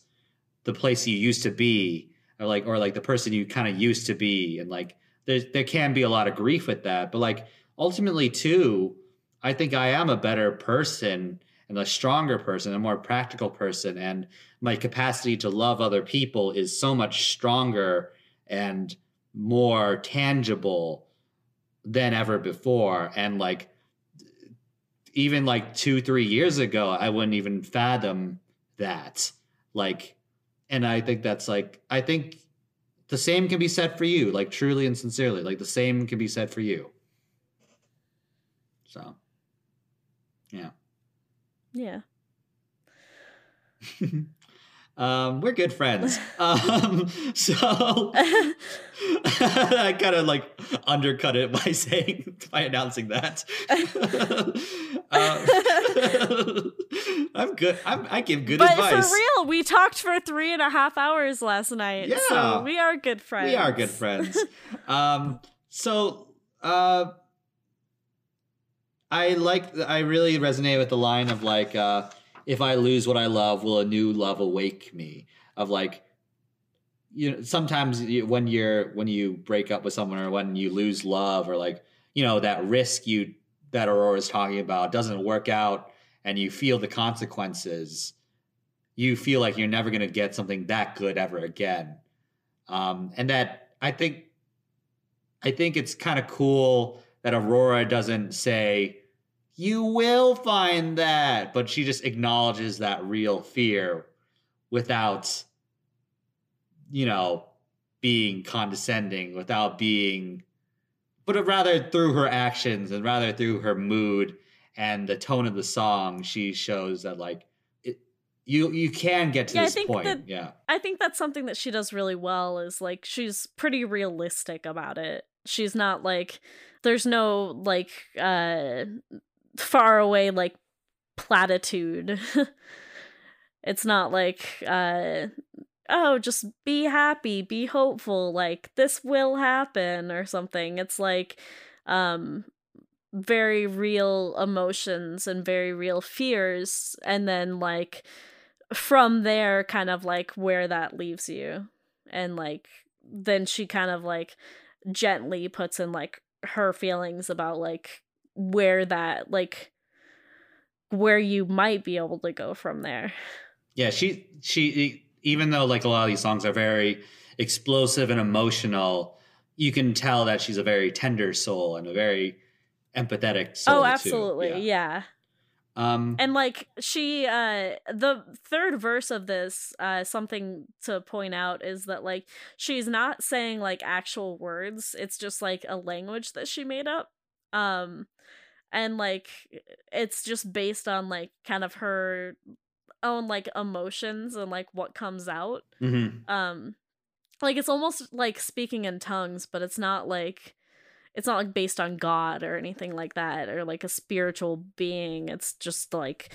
Speaker 1: the place you used to be or like or like the person you kind of used to be and like there there can be a lot of grief with that but like ultimately too i think i am a better person and a stronger person a more practical person and my capacity to love other people is so much stronger and more tangible than ever before. And like even like two three years ago i wouldn't even fathom that. Like and i think that's like i think the same can be said for you like truly and sincerely like the same can be said for you. So yeah
Speaker 2: yeah. <laughs>
Speaker 1: Um we're good friends. <laughs> Um so <laughs> i kind of like undercut it by saying by announcing that. Um, i'm good I'm, i give good
Speaker 2: but
Speaker 1: advice.
Speaker 2: for real we talked for three and a half hours last night
Speaker 1: Yeah.
Speaker 2: so we are good friends
Speaker 1: We are good friends. um, so uh, I like. I really resonate with the line of like, uh, "If I lose what I love, will a new love awake me?" Of like, you know, sometimes when you're when you break up with someone or when you lose love or like, you know, that risk you that Aurora's talking about doesn't work out, and you feel the consequences. You feel like you're never going to get something that good ever again um, and that I think I think it's kind of cool that Aurora doesn't say you will find that, but she just acknowledges that real fear without you know being condescending, without being but rather through her actions and rather through her mood and the tone of the song, she shows that like you you can get to
Speaker 2: Yeah, I
Speaker 1: this
Speaker 2: think
Speaker 1: point.
Speaker 2: that-
Speaker 1: yeah.
Speaker 2: I think that's something that she does really well is like she's pretty realistic about it. She's not like there's no like uh far away like platitude. <laughs> it's not like uh oh just be happy, be hopeful, like this will happen or something. It's like um very real emotions and very real fears and then like from there kind of like where that leaves you and like then she kind of like gently puts in like her feelings about like where that like where you might be able to go from there
Speaker 1: Yeah, she she even though like a lot of these songs are very explosive and emotional, you can tell that she's a very tender soul and a very empathetic soul.
Speaker 2: oh absolutely
Speaker 1: Yeah.
Speaker 2: yeah.
Speaker 1: Um
Speaker 2: and like she uh the third verse of this uh something to point out is that like she's not saying like actual words. It's just like a language that she made up. Um and like it's just based on like kind of her own like emotions and like what comes out.
Speaker 1: Mhm.
Speaker 2: um like it's almost like speaking in tongues but it's not like it's not like based on god or anything like that or like a spiritual being it's just like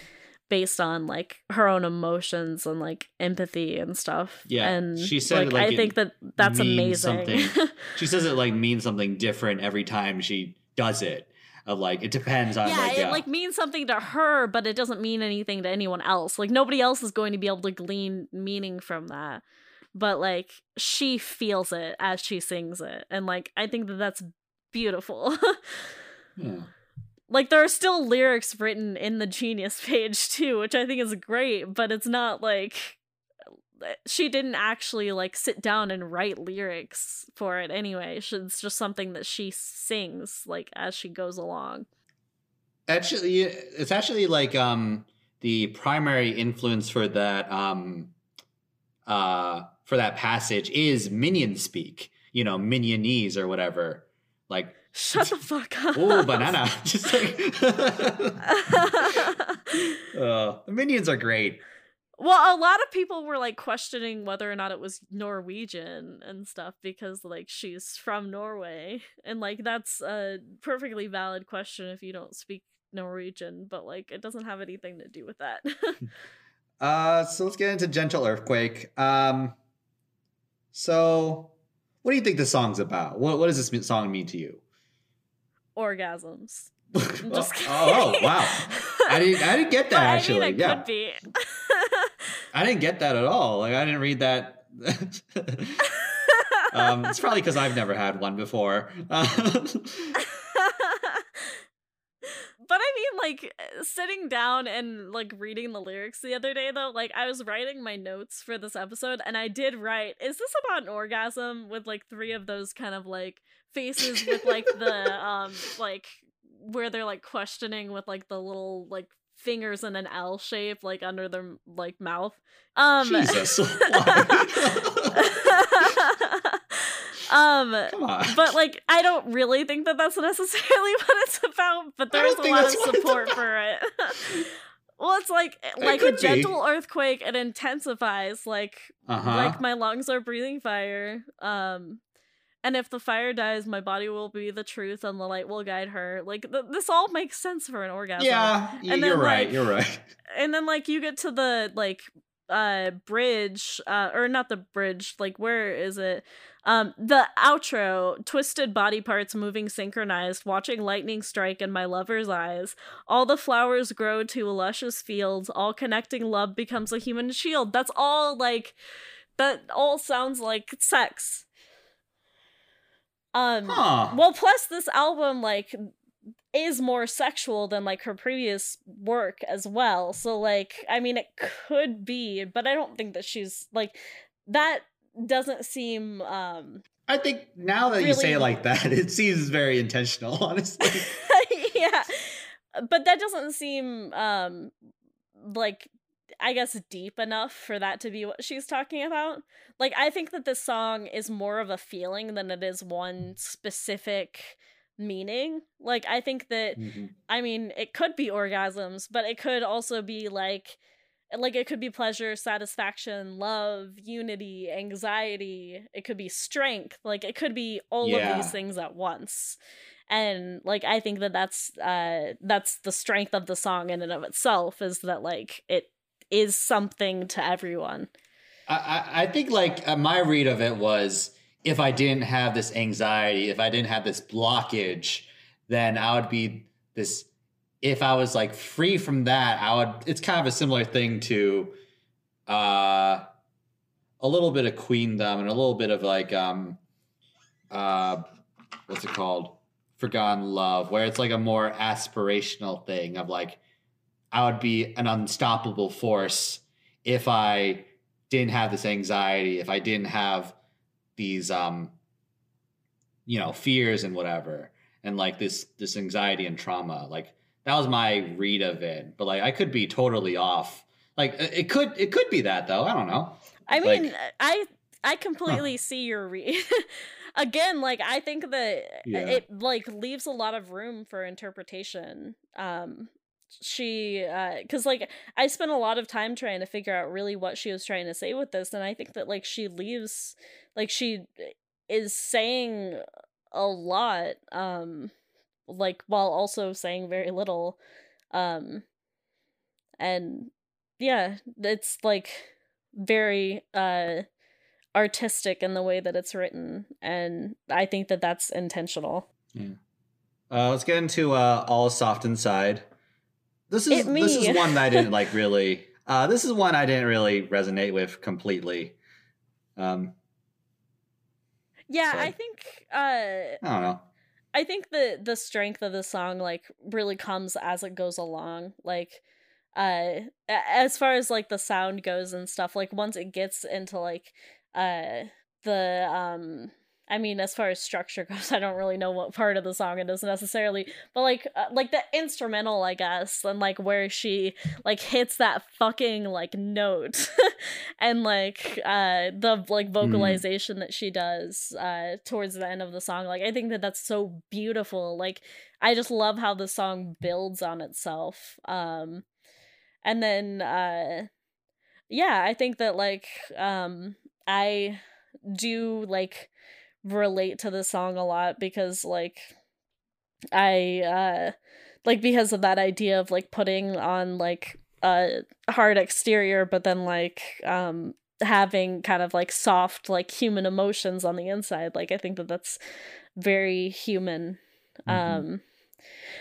Speaker 2: based on like her own emotions and like empathy and stuff
Speaker 1: Yeah,
Speaker 2: and
Speaker 1: she said,
Speaker 2: like,
Speaker 1: like,
Speaker 2: i think that that's amazing
Speaker 1: something. <laughs> she says it like means something different every time she does it. Of like it depends on
Speaker 2: yeah,
Speaker 1: like
Speaker 2: it like means something to her, but it doesn't mean anything to anyone else. Like nobody else is going to be able to glean meaning from that. But like she feels it as she sings it, and like I think that that's beautiful. <laughs>
Speaker 1: yeah.
Speaker 2: like there are still lyrics written in the Genius <laughs> page too, which I think is great, but it's not like she didn't actually like sit down and write lyrics for it anyway. It's just something that she sings like as she goes along.
Speaker 1: Actually, it's actually like um the primary influence for that um uh for that passage is minion speak. You know, minionese or whatever. Like
Speaker 2: Shut the fuck up.
Speaker 1: Oh, banana. <laughs> Just like <laughs> <laughs> uh, the minions are great.
Speaker 2: Well, a lot of people were like questioning whether or not it was Norwegian and stuff because like she's from Norway and like that's a perfectly valid question if you don't speak Norwegian, but like it doesn't have anything to do with that.
Speaker 1: uh so let's get into Gentle Earthquake. Um so what do you think the song's about? What what does this song mean to you?
Speaker 2: Orgasms. <laughs>
Speaker 1: oh, oh, wow! I didn't I didn't get <laughs> that actually.
Speaker 2: I mean,
Speaker 1: yeah.
Speaker 2: could be. <laughs>
Speaker 1: I didn't get that at all. Like I didn't read that. um, it's probably because I've never had one before.
Speaker 2: but I mean, like sitting down and like reading the lyrics the other day, though, like I was writing my notes for this episode, and I did write, "Is this about an orgasm?" with like three of those kind of like faces with like the <laughs> um like where they're like questioning with like the little like fingers in an L shape like under their like mouth. Um
Speaker 1: Jesus. <laughs> <laughs>
Speaker 2: um but like I don't really think that that's <laughs> necessarily what it's about, but there's a lot of support for it. <laughs> Well, it's like like a gentle be. earthquake. It intensifies, like uh-huh. like my lungs are breathing fire. Um, and if the fire dies, my body will be the truth, and the light will guide her. Like th- this all makes sense for an orgasm.
Speaker 1: Yeah, and then, you're right.
Speaker 2: Like,
Speaker 1: you're right. <laughs>
Speaker 2: And then like you get to the like uh bridge uh or not the bridge like where is it? Um the outro twisted body parts moving synchronized watching lightning strike in my lover's eyes all the flowers grow to luscious fields all connecting love becomes a human shield. That's all like that all sounds like sex. Um huh. well plus this album like is more sexual than like her previous work as well. So like I mean it could be, but I don't think that she's like that doesn't seem um
Speaker 1: I think now that really... you say it like that, <laughs> it seems very intentional, <laughs> honestly. <laughs>
Speaker 2: yeah. But that doesn't seem um like I guess deep enough for that to be what she's talking about. Like I think that this song is more of a feeling than it is one specific meaning. Like I think that mm-hmm. I mean it could be orgasms, but it could also be like like it could be pleasure, satisfaction, love, unity, anxiety, it could be strength. Like it could be all yeah. of these things at once. And like I think that that's uh that's the strength of the song in and of itself is that like it is something to everyone.
Speaker 1: I, I think like uh, my read of it was if I didn't have this anxiety, if I didn't have this blockage, then I would be this. If I was like free from that, I would. It's kind of a similar thing to uh, a little bit of queendom and a little bit of like um, uh, what's it called? Forgotten love, where it's like a more aspirational thing of like I would be an unstoppable force if I didn't have this anxiety, if I didn't have these um you know, fears and whatever and like this this anxiety and trauma. Like that was my read of it. But like I could be totally off. Like it could it could be that though. I don't know.
Speaker 2: I mean, like, I I completely huh. see your read. <laughs> Again, like I think that yeah. it like leaves a lot of room for interpretation. Um she uh because like i spent a lot of time trying to figure out really what she was trying to say with this and i think that like she leaves like she is saying a lot um like while also saying very little um and yeah it's like very uh artistic in the way that it's written and i think that that's intentional.
Speaker 1: Yeah. Uh let's get into uh all soft inside this is this is one that I didn't like <laughs> really. Uh, this is one I didn't really resonate with completely. Um,
Speaker 2: yeah, so, I think. Uh, I
Speaker 1: don't know.
Speaker 2: I think the the strength of the song like really comes as it goes along. Like, uh as far as like the sound goes and stuff like once it gets into like uh the um I mean, as far as structure <laughs> goes, I don't really know what part of the song it is necessarily, but like, uh, like the instrumental, I guess, and like where she like hits that fucking like note, <laughs> and like uh the like vocalization mm. that she does uh towards the end of the song. Like, I think that that's so beautiful. Like, I just love how the song builds on itself. Um, and then uh, yeah, I think that like um I do like relate to the song a lot because like I uh like because of that idea of like putting on like a hard exterior but then like um having kind of like soft like human emotions on the inside like I think that that's very human mm-hmm. um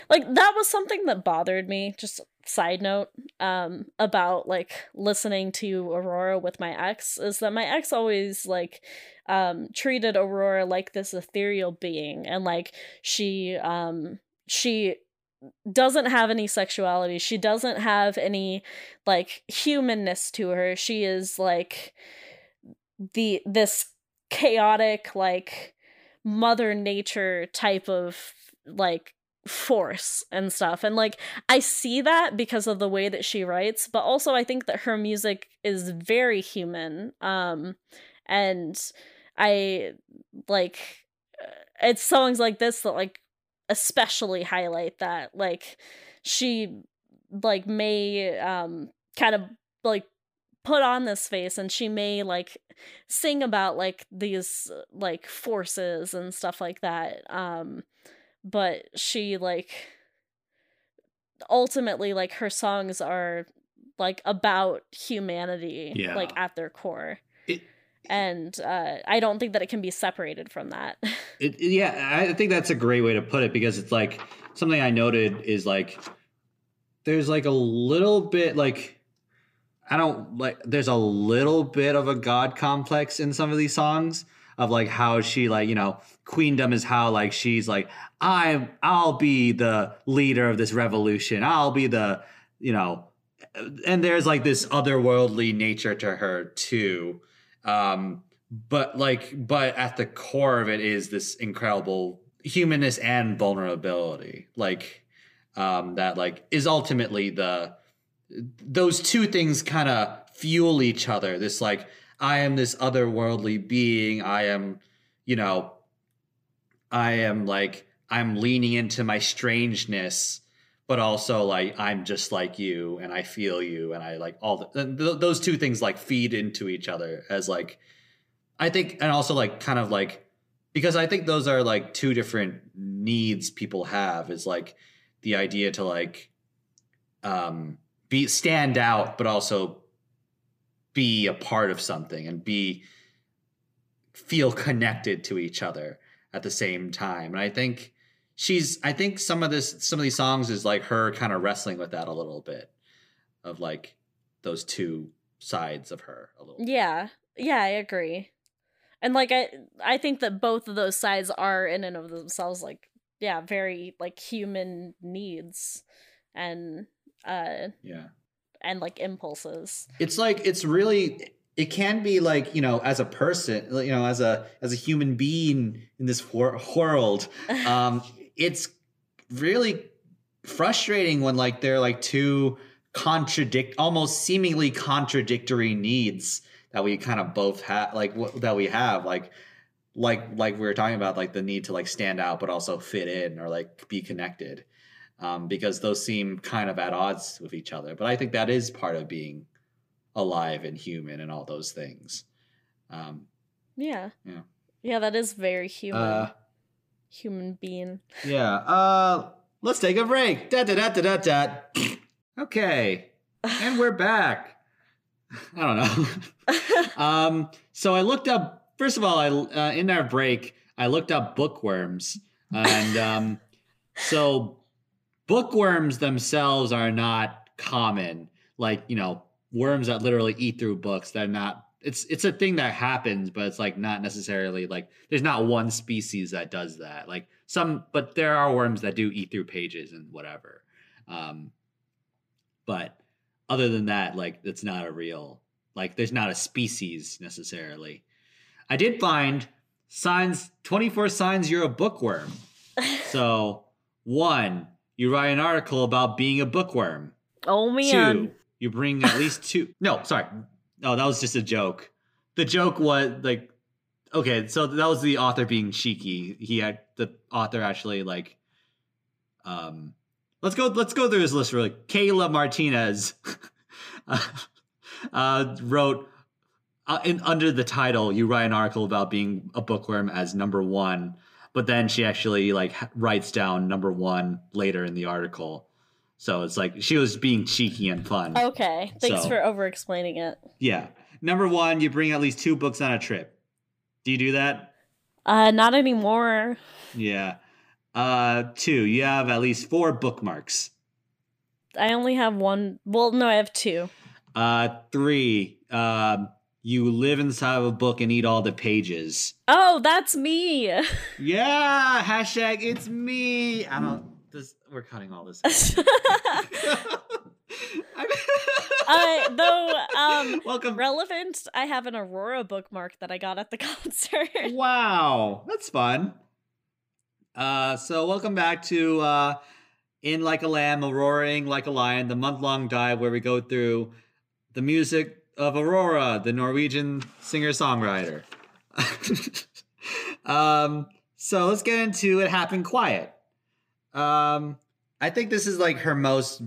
Speaker 2: like that was something that bothered me just side note um about like listening to aurora with my ex is that my ex always like um treated aurora like this ethereal being and like she um she doesn't have any sexuality. She doesn't have any like humanness to her. She is like the this chaotic like mother nature type of like force and stuff. And like i see that because of the way that she writes but also i think that her music is very human um and i like uh, it's songs like this that like especially highlight that like she like may um kind of like put on this face and she may like sing about like these like forces and stuff like that um but she like ultimately like her songs are like about humanity yeah. like at their core it, and uh, i don't think that it can be separated from that <laughs>
Speaker 1: it, yeah i think that's a great way to put it because it's like something i noted is like there's like a little bit like i don't like there's a little bit of a god complex in some of these songs of like how she like you know queendom is how like she's like I'm i'll be the leader of this revolution. I'll be the you know and there's like this otherworldly nature to her too. Um but like but at the core of it is this incredible humanness and vulnerability like um that like is ultimately the those two things kind of fuel each other. This like I am this otherworldly being. I am, you know, I am like, I'm leaning into my strangeness, but also like, I'm just like you and I feel you. And I like all the, th- those two things like feed into each other as like, I think, and also like kind of like, because I think those are like two different needs people have is like the idea to like, um, be stand out, but also be a part of something and be feel connected to each other at the same time. And I think she's I think some of this some of these songs is like her kind of wrestling with that a little bit of like those two sides of her a little.
Speaker 2: Yeah. Bit. Yeah, I agree. And like I I think that both of those sides are in and of themselves like yeah, very like human needs and uh
Speaker 1: yeah
Speaker 2: and like impulses.
Speaker 1: It's like it's really it can be like you know as a person you know as a as a human being in this world <laughs> um it's really frustrating when like they're like two contradict almost seemingly contradictory needs that we kind of both have like that we have like like like we were talking about like the need to like stand out but also fit in or like be connected um, because those seem kind of at odds with each other. But I think that is part of being alive and human and all those things. Um,
Speaker 2: yeah.
Speaker 1: Yeah.
Speaker 2: Yeah, that is very human. Uh, human being.
Speaker 1: Yeah. Uh, let's take a break. Da da da da da da. <coughs> okay, and we're back. <laughs> I don't know. <laughs> um, so I looked up. First of all, I uh, in our break, I looked up bookworms, and um, so bookworms themselves are not common. Like, you know, worms that literally eat through books. They're not it's it's a thing that happens, but it's like not necessarily like there's not one species that does that. Like some but there are worms that do eat through pages and whatever. Um but other than that, like it's not a real like there's not a species necessarily. I did find signs 24 signs you're a bookworm. <laughs> so one, you write an article about being a bookworm.
Speaker 2: Oh man.
Speaker 1: Two, you bring at least two. <laughs> No, sorry. No, that was just a joke. The joke was like, okay, so that was the author being cheeky. He had the author actually like, um, let's go. Let's go through his list really. Kayla Martinez <laughs> uh, wrote uh, in under the title. You write an article about being a bookworm as number one, but then she actually like writes down number one later in the article. So it's like she was being cheeky and fun.
Speaker 2: Okay. Thanks
Speaker 1: So-
Speaker 2: for over explaining it.
Speaker 1: Yeah. Number one, you bring at least two books on a trip. Do you do that?
Speaker 2: Uh not anymore.
Speaker 1: Yeah. Uh, two, you have at least four bookmarks.
Speaker 2: I only have one well no, I have two.
Speaker 1: Uh, three, um, you live inside of a book and eat all the pages.
Speaker 2: Oh, that's me. <laughs>
Speaker 1: Yeah, hashtag it's me. I don't. This we're cutting all this. out. <laughs>
Speaker 2: uh though um <laughs>
Speaker 1: Welcome.
Speaker 2: relevant, I have an Aurora bookmark that I got at the concert.
Speaker 1: Wow, that's fun. Uh, so welcome back to uh, In Like a Lamb, roaring Like a Lion, the month-long dive where we go through the music of Aurora, the Norwegian singer-songwriter. <laughs> um, so let's get into It Happened Quiet. Um, I think this is like her most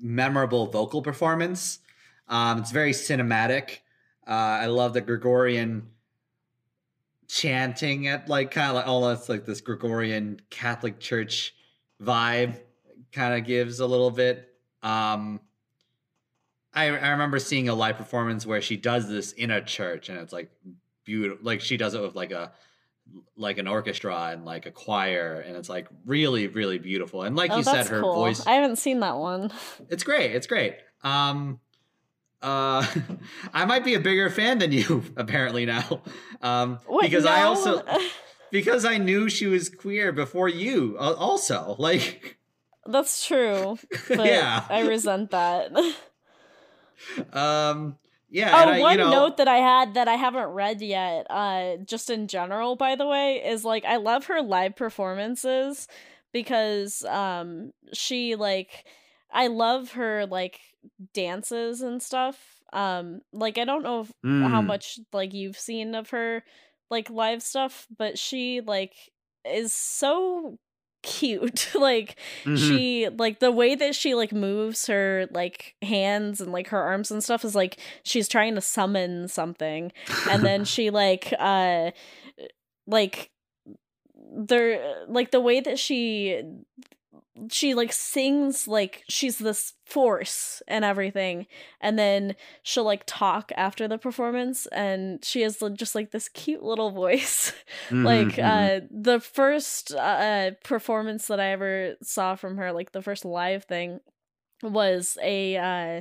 Speaker 1: memorable vocal performance. Um, it's very cinematic. Uh, I love the Gregorian chanting at like kind of like almost like this Gregorian Catholic Church vibe kind of gives a little bit. Um, I I remember seeing a live performance where she does this in a church and it's like beautiful. Like she does it with like a like an orchestra and like a choir and it's like really really beautiful. And like
Speaker 2: oh,
Speaker 1: you said, her
Speaker 2: cool.
Speaker 1: voice
Speaker 2: I haven't seen that one.
Speaker 1: it's great. It's great. Um, uh, <laughs> I might be a bigger fan than you <laughs> apparently now, um,
Speaker 2: What,
Speaker 1: because I also <laughs> because I knew she was queer before you. uh, Also, like,
Speaker 2: That's true. But
Speaker 1: Yeah.
Speaker 2: I resent that. <laughs>
Speaker 1: um, yeah.
Speaker 2: Oh,
Speaker 1: and I,
Speaker 2: one
Speaker 1: you know,
Speaker 2: note that I had that I haven't read yet, uh, just in general, by the way, is like I love her live performances because um she like I love her like dances and stuff. Um like I don't know if, how
Speaker 1: Mm.
Speaker 2: much like you've seen of her like live stuff, but she like is so cute. <laughs> like
Speaker 1: Mhm.
Speaker 2: she like the way that she like moves her like hands and like her arms and stuff is like she's trying to summon something and <laughs> then she like uh like there like the way that she she like sings like she's this force and everything and then she'll like talk after the performance and she has just like this cute little <laughs> voice like
Speaker 1: Mhm, mhm.
Speaker 2: uh the first uh performance that i ever saw from her like the first live thing was a uh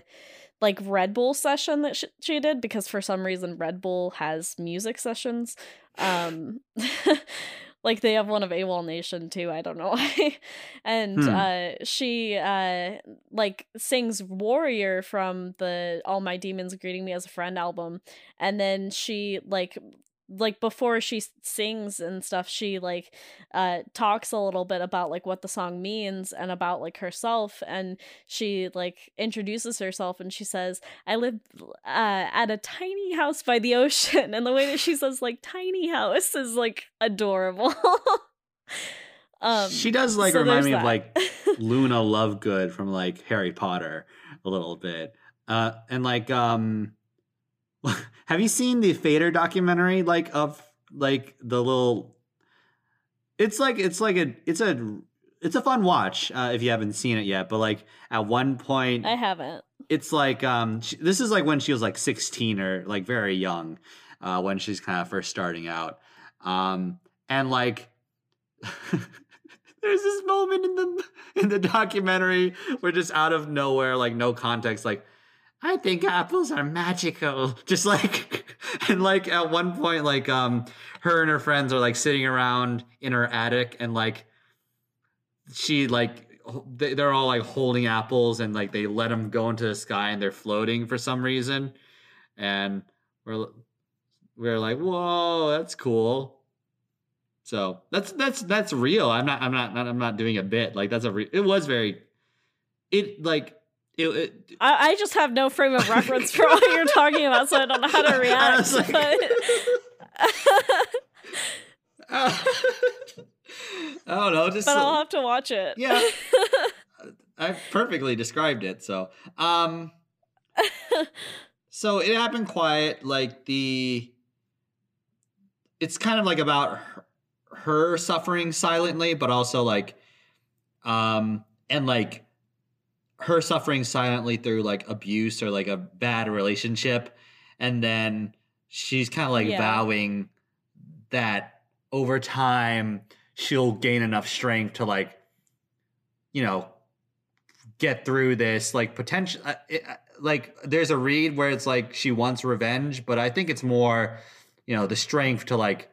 Speaker 2: like red bull session that sh- she did because for some reason red bull has music sessions um <laughs> like they have one of AWOL Nation too. I don't know <laughs> why. and
Speaker 1: Hmm.
Speaker 2: uh she uh like sings Warrior from the All My Demons Greeting Me as a Friend album. And then she like like before she sings and stuff she like uh talks a little bit about like what the song means and about like herself and she like introduces herself and she says i live uh at a tiny house by the ocean. <laughs> And the way that she says like tiny house is like adorable. <laughs> Um
Speaker 1: she does like
Speaker 2: so
Speaker 1: remind me of like Luna Lovegood from like Harry Potter a little bit. Uh, and like, um, <laughs> have you seen the Fader documentary? Like of like the little. It's like it's like a it's a it's a fun watch uh, if you haven't seen it yet. But like at one point,
Speaker 2: i haven't
Speaker 1: it's like um she, this is like when she was like 16 or like very young uh when she's kind of first starting out um and like <laughs> there's this moment in the in the documentary where just out of nowhere like no context like i think apples are magical. <laughs> Just like <laughs> and like at one point like um her and her friends are like sitting around in her attic and like she like they- they're all like holding apples and like they let them go into the sky and they're floating for some reason. And we're we're like whoa that's cool. So that's that's that's real. I'm not i'm not i'm not doing a bit. Like that's a re- it was very it like it, it
Speaker 2: I, I just have no frame of reference for what you're talking about, so I don't know how to <laughs> react.
Speaker 1: like-
Speaker 2: but,
Speaker 1: uh, <laughs> i don't know just
Speaker 2: but I'll have to watch it.
Speaker 1: yeah <laughs> i perfectly described it so um so it happened quiet like the it's kind of like about her, her suffering silently but also like um and like her suffering silently through like abuse or like a bad relationship and then she's kind of like
Speaker 2: Yeah.
Speaker 1: vowing that over time she'll gain enough strength to like you know get through this like potential uh, it, uh, like there's a read where it's like she wants revenge but i think it's more you know the strength to like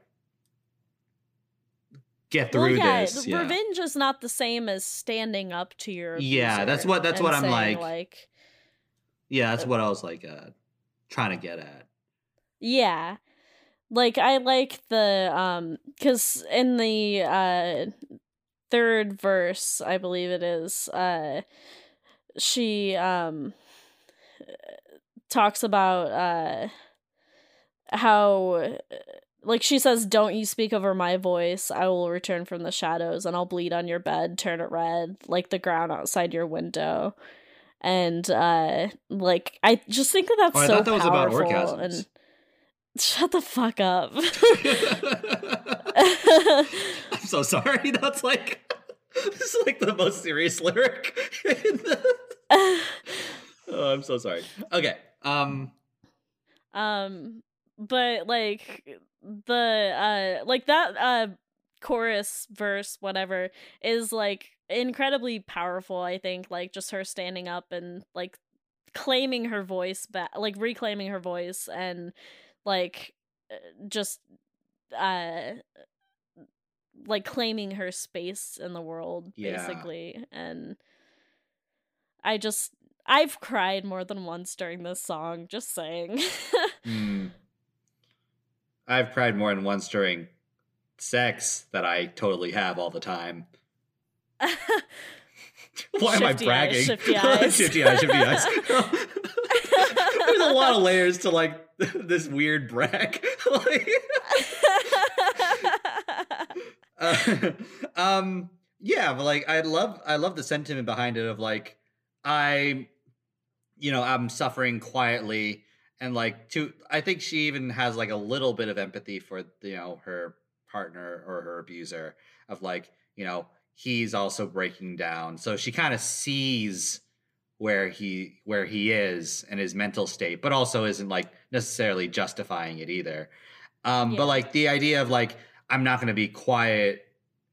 Speaker 1: get
Speaker 2: Well,
Speaker 1: through
Speaker 2: yeah,
Speaker 1: this yeah.
Speaker 2: revenge is not the same as standing up to your
Speaker 1: Yeah, that's what- that's what I'm like-
Speaker 2: like
Speaker 1: yeah that's what i was like uh trying to get at.
Speaker 2: Yeah. Like I like the um cuz in the uh third verse, I believe it is, uh she um talks about uh how like she says don't you speak over my voice. I will return from the shadows and i'll bleed on your bed turn it red like the ground outside your window. And uh like i just think that that's
Speaker 1: Oh, I
Speaker 2: so
Speaker 1: thought that was about
Speaker 2: powerful and shut the fuck up. <laughs> <laughs>
Speaker 1: I'm so sorry. <laughs> That's like this is like the most serious lyric in the... oh i'm so sorry. Okay um
Speaker 2: um but like the uh like that uh chorus verse whatever is like incredibly powerful i think like just her standing up and like claiming her voice back like reclaiming her voice and like uh, just uh like claiming her space in the world
Speaker 1: Yeah.
Speaker 2: basically and i just i've cried more than once during this song just saying
Speaker 1: hmm. <laughs> i've cried more than once during sex that i totally have all the time. <laughs> Why am i
Speaker 2: Shifty eyes,
Speaker 1: bragging?
Speaker 2: shifty <laughs> eyes.
Speaker 1: shifty eyes shifty eyes? <laughs> There's a lot of layers to like this weird brag. Like Uh, um yeah but like i love i love the sentiment behind it of like i you know i'm suffering quietly and like to i think she even has like a little bit of empathy for you know her partner or her abuser of like you know he's also breaking down. So she kind of sees where he where he is and his mental state but also isn't like necessarily justifying it either. Um
Speaker 2: Yeah.
Speaker 1: but like the idea of like i'm not going to be quiet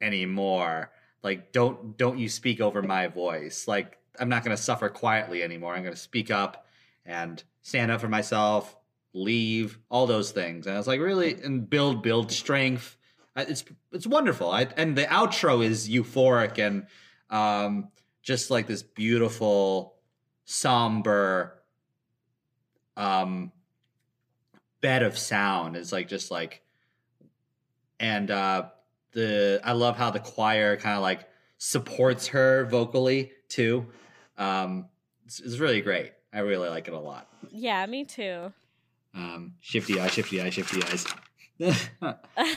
Speaker 1: anymore like don't don't you speak over my voice like i'm not going to suffer quietly anymore. I'm going to speak up and stand up for myself leave all those things. And it's like really? And build build strength. It's it's wonderful. I, and the outro is euphoric and um just like this beautiful somber um bed of sound. It's like just like and uh the i love how the choir kind of like supports her vocally too. Um it's, it's really great i really like it a lot.
Speaker 2: Yeah me too.
Speaker 1: Um shifty eyes shifty eyes shifty eyes. <laughs>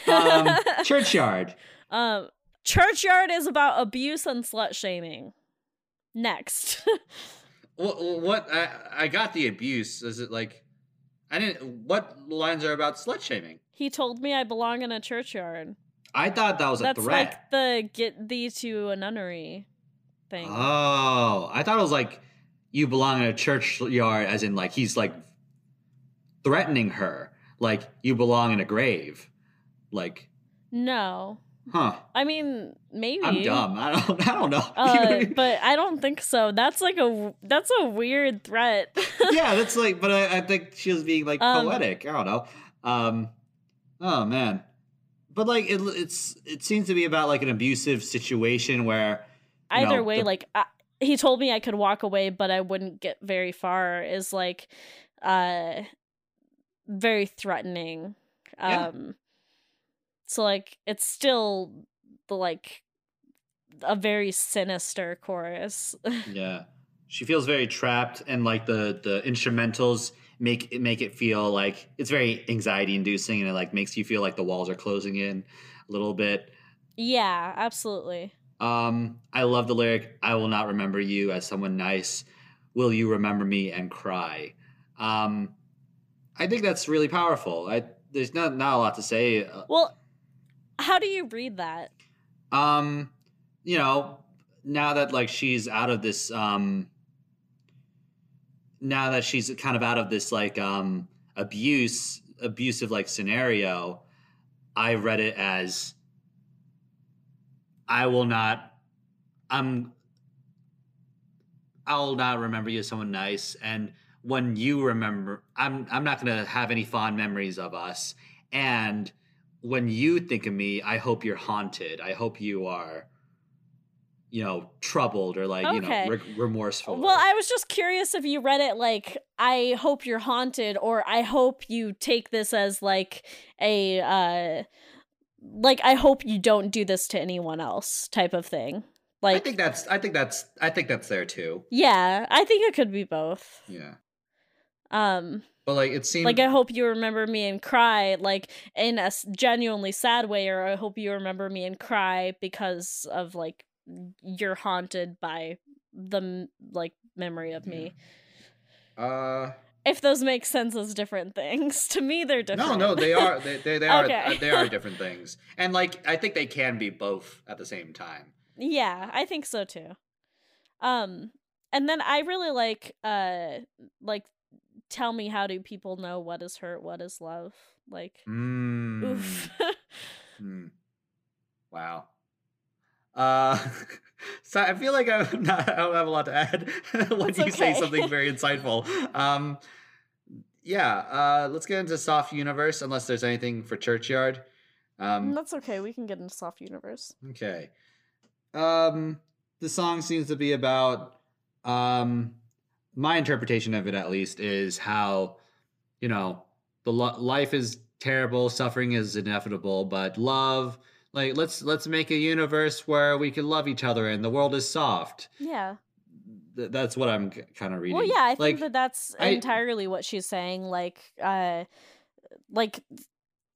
Speaker 1: Um <laughs> churchyard.
Speaker 2: Um churchyard is about abuse and slut shaming. Next. <laughs>
Speaker 1: What, what I, I got the abuse. Is it like i didn't what lines are about slut shaming?
Speaker 2: He told me i belong in a churchyard.
Speaker 1: I thought that was a
Speaker 2: that's
Speaker 1: threat.
Speaker 2: like the get thee to a nunnery thing.
Speaker 1: Oh, I thought it was like you belong in a churchyard, as in like he's like threatening her, like you belong in a grave. Like,
Speaker 2: no
Speaker 1: huh?
Speaker 2: i mean maybe
Speaker 1: I'm dumb. I don't. I don't know. <laughs>
Speaker 2: uh, but i don't think so that's like a that's a weird threat <laughs>
Speaker 1: yeah, <laughs> that's like. But I, I think she was being like
Speaker 2: Um,
Speaker 1: poetic. I don't know. Um. Oh man. But like it, it's it seems to be about like an abusive situation where
Speaker 2: either
Speaker 4: know,
Speaker 2: way
Speaker 4: the-
Speaker 2: like I, he told me i could walk away but i wouldn't get very far is like uh very threatening
Speaker 4: Yeah.
Speaker 2: um so like it's still the like a very sinister chorus <laughs>
Speaker 4: Yeah. She feels very trapped and like the the instrumentals make it make it feel like it's very anxiety inducing and it like makes you feel like the walls are closing in a little bit.
Speaker 2: yeah absolutely
Speaker 4: Um I love the lyric I will not remember you as someone nice. Will you remember me and cry? Um I think that's really powerful. I there's not not a lot to say. Uh,
Speaker 2: well how do you read that
Speaker 4: Um, you know, now that like she's out of this um now that she's kind of out of this like um abuse abusive like scenario, I read it as I will not I'm I'll not remember you as someone nice and when you remember I'm I'm not going to have any fond memories of us and when you think of me, I hope you're haunted. I hope you are, you know, troubled or like, you know, re- remorseful.
Speaker 2: Well, I was just curious if you read it like I hope you're haunted or I hope you take this as like a uh like I hope you don't do this to anyone else type of thing. Like I
Speaker 1: think that's I think that's I think that's there too.
Speaker 2: yeah, I think it could be both.
Speaker 1: Yeah.
Speaker 2: Um
Speaker 1: But like it seems
Speaker 2: like I hope you remember me and cry like in a genuinely sad way or I hope you remember me and cry because of like you're haunted by the like memory of me.
Speaker 1: uh
Speaker 2: If those make sense as different things, <laughs> to me they're different.
Speaker 1: no no, they are they they, they are <laughs>
Speaker 2: Okay.
Speaker 1: uh, they are different things and like I think they can be both at the same time.
Speaker 2: yeah, I think so too. Um, and then I really like uh like tell me how do people know what is hurt, what is love? Like
Speaker 1: Mm.
Speaker 2: oof. <laughs>
Speaker 1: Hmm. Wow. Uh, <laughs> so I feel like I'm <laughs> not, I don't have a lot to add <laughs> when you say something very insightful. Um, yeah, uh, let's get into Soft Universe, unless there's anything for Churchyard. Um,
Speaker 2: That's okay. We can get into soft universe.
Speaker 1: Okay. Um, the song seems to be about um, my interpretation of it, at least, is how you know the lo- life is terrible, suffering is inevitable, but love, like let's let's make a universe where we can love each other and the world is soft.
Speaker 2: Yeah.
Speaker 1: Th- that's what I'm kind of reading.
Speaker 2: Well, yeah, I think
Speaker 1: like,
Speaker 2: that that's
Speaker 1: I-
Speaker 2: entirely what she's saying. Like, uh, like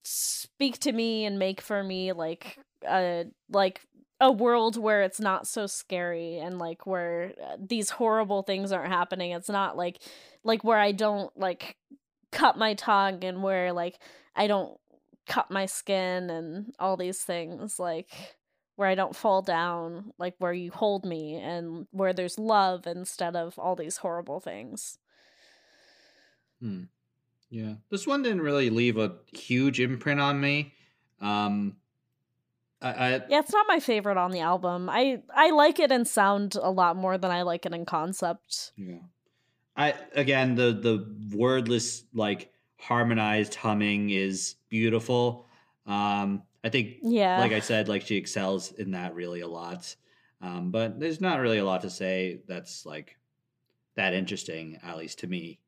Speaker 2: speak to me and make for me like uh like a world where it's not so scary and like where uh, these horrible things aren't happening. It's not like like where I don't like cut my tongue and where like I don't cut my skin and all these things like where I don't fall down, like where you hold me and where there's love instead of all these horrible things.
Speaker 1: Hmm. Yeah. This one didn't really leave a huge imprint on me. Um I, I
Speaker 2: Yeah, it's not my favorite on the album. I I like it in sound a lot more than I like it in concept.
Speaker 1: Yeah. I again the the wordless like harmonized humming is beautiful. Um I think
Speaker 2: Yeah.
Speaker 1: like I said like she excels in that really a lot. Um but there's not really a lot to say that's like that interesting at least to me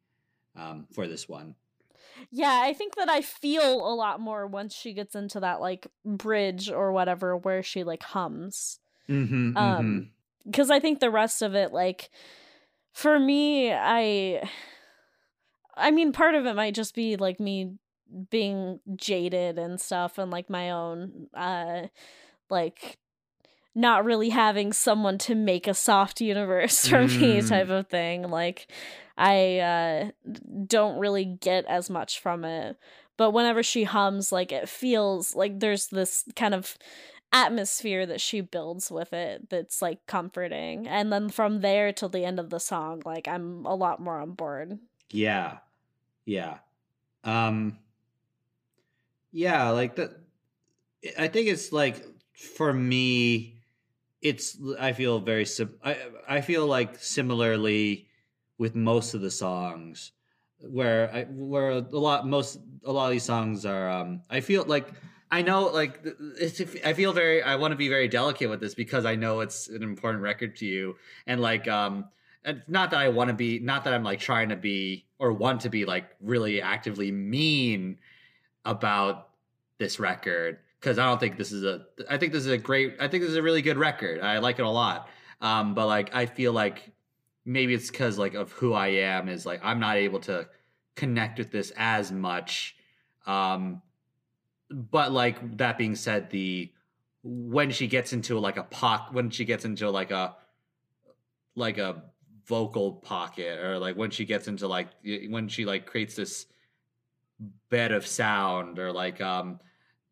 Speaker 1: um for this one.
Speaker 2: Yeah, I think that I feel a lot more once she gets into that like bridge or whatever where she like hums.
Speaker 1: Mhm.
Speaker 2: Um cuz I think the rest of it like for me I I mean part of it might just be like me being jaded and stuff and like my own uh like not really having someone to make a soft universe <laughs> for me
Speaker 1: Mm.
Speaker 2: type of thing like I uh don't really get as much from it but whenever she hums like it feels like there's this kind of atmosphere that she builds with it that's like comforting and then from there till the end of the song like I'm a lot more on board
Speaker 1: Yeah. Yeah. Um Yeah, like the I think it's like for me it's I feel very sim- I I feel like similarly with most of the songs where I where a lot most a lot of these songs are um I feel like I know, like, it's, I feel very, I want to be very delicate with this because I know it's an important record to you. And, like, um, and not that I want to be, not that I'm like trying to be or want to be like really actively mean about this record because I don't think this is a, I think this is a great, I think this is a really good record. I like it a lot. Um, but like, I feel like maybe it's because like of who I am is like, I'm not able to connect with this as much. Um, but like that being said, the when she gets into like a pock, when she gets into like a like a vocal pocket, or like when she gets into like when she like creates this bed of sound, or like um,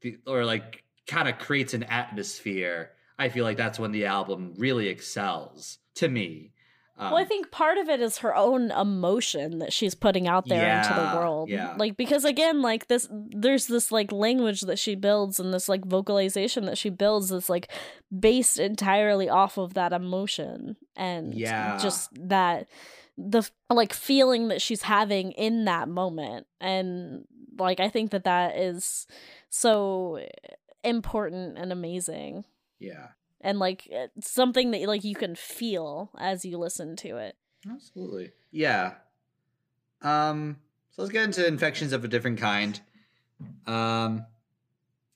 Speaker 1: the, or like kind of creates an atmosphere. I feel like that's when the album really excels to me. Um,
Speaker 2: well, I think part of it is her own emotion that she's putting out there into the world.
Speaker 1: yeah.
Speaker 2: Like because again, like this there's this like language that she builds and this like vocalization that she builds that's like based entirely off of that emotion and
Speaker 1: Yeah.
Speaker 2: just that the like feeling that she's having in that moment and like I think that that is so important and amazing
Speaker 1: yeah,
Speaker 2: and like it's something that like you can feel as you listen to it.
Speaker 1: absolutely, yeah. Um, so let's get into infections of a different kind. Um,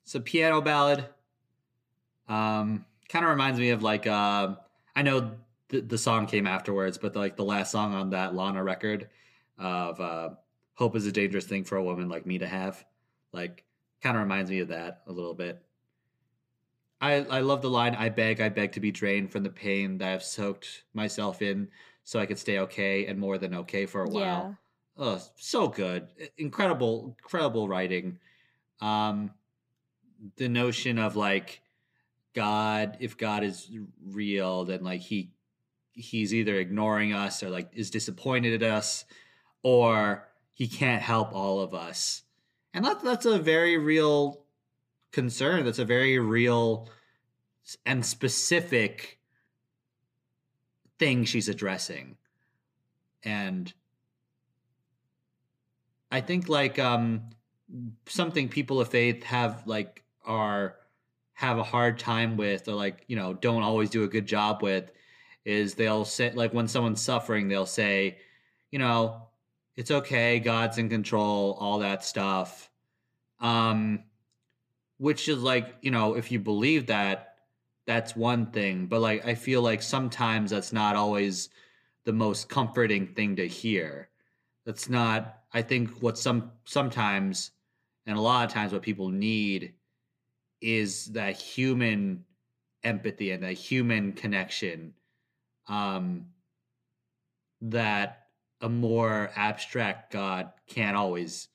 Speaker 1: it's a piano ballad. Um, kind of reminds me of like uh, I know the, the song came afterwards, but like the last song on that Lana record of uh, "Hope is a dangerous thing for a woman like me to have," like kind of reminds me of that a little bit. I I love the line "I beg, I beg to be drained from the pain that I've soaked myself in, so I could stay okay and more than okay for a while." oh so good incredible incredible writing um the notion of like god if god is real then like he he's either ignoring us or like is disappointed at us or he can't help all of us. And that, that's a very real concern. That's a very real and specific thing she's addressing. And I think like um something people of faith have like are have a hard time with or like you know don't always do a good job with is they'll say like when someone's suffering they'll say you know it's okay god's in control all that stuff. Um which is like you know if you believe that that's one thing but like i feel like sometimes that's not always the most comforting thing to hear. That's not i think what some sometimes and a lot of times what people need is that human empathy and that human connection um that a more abstract god can't always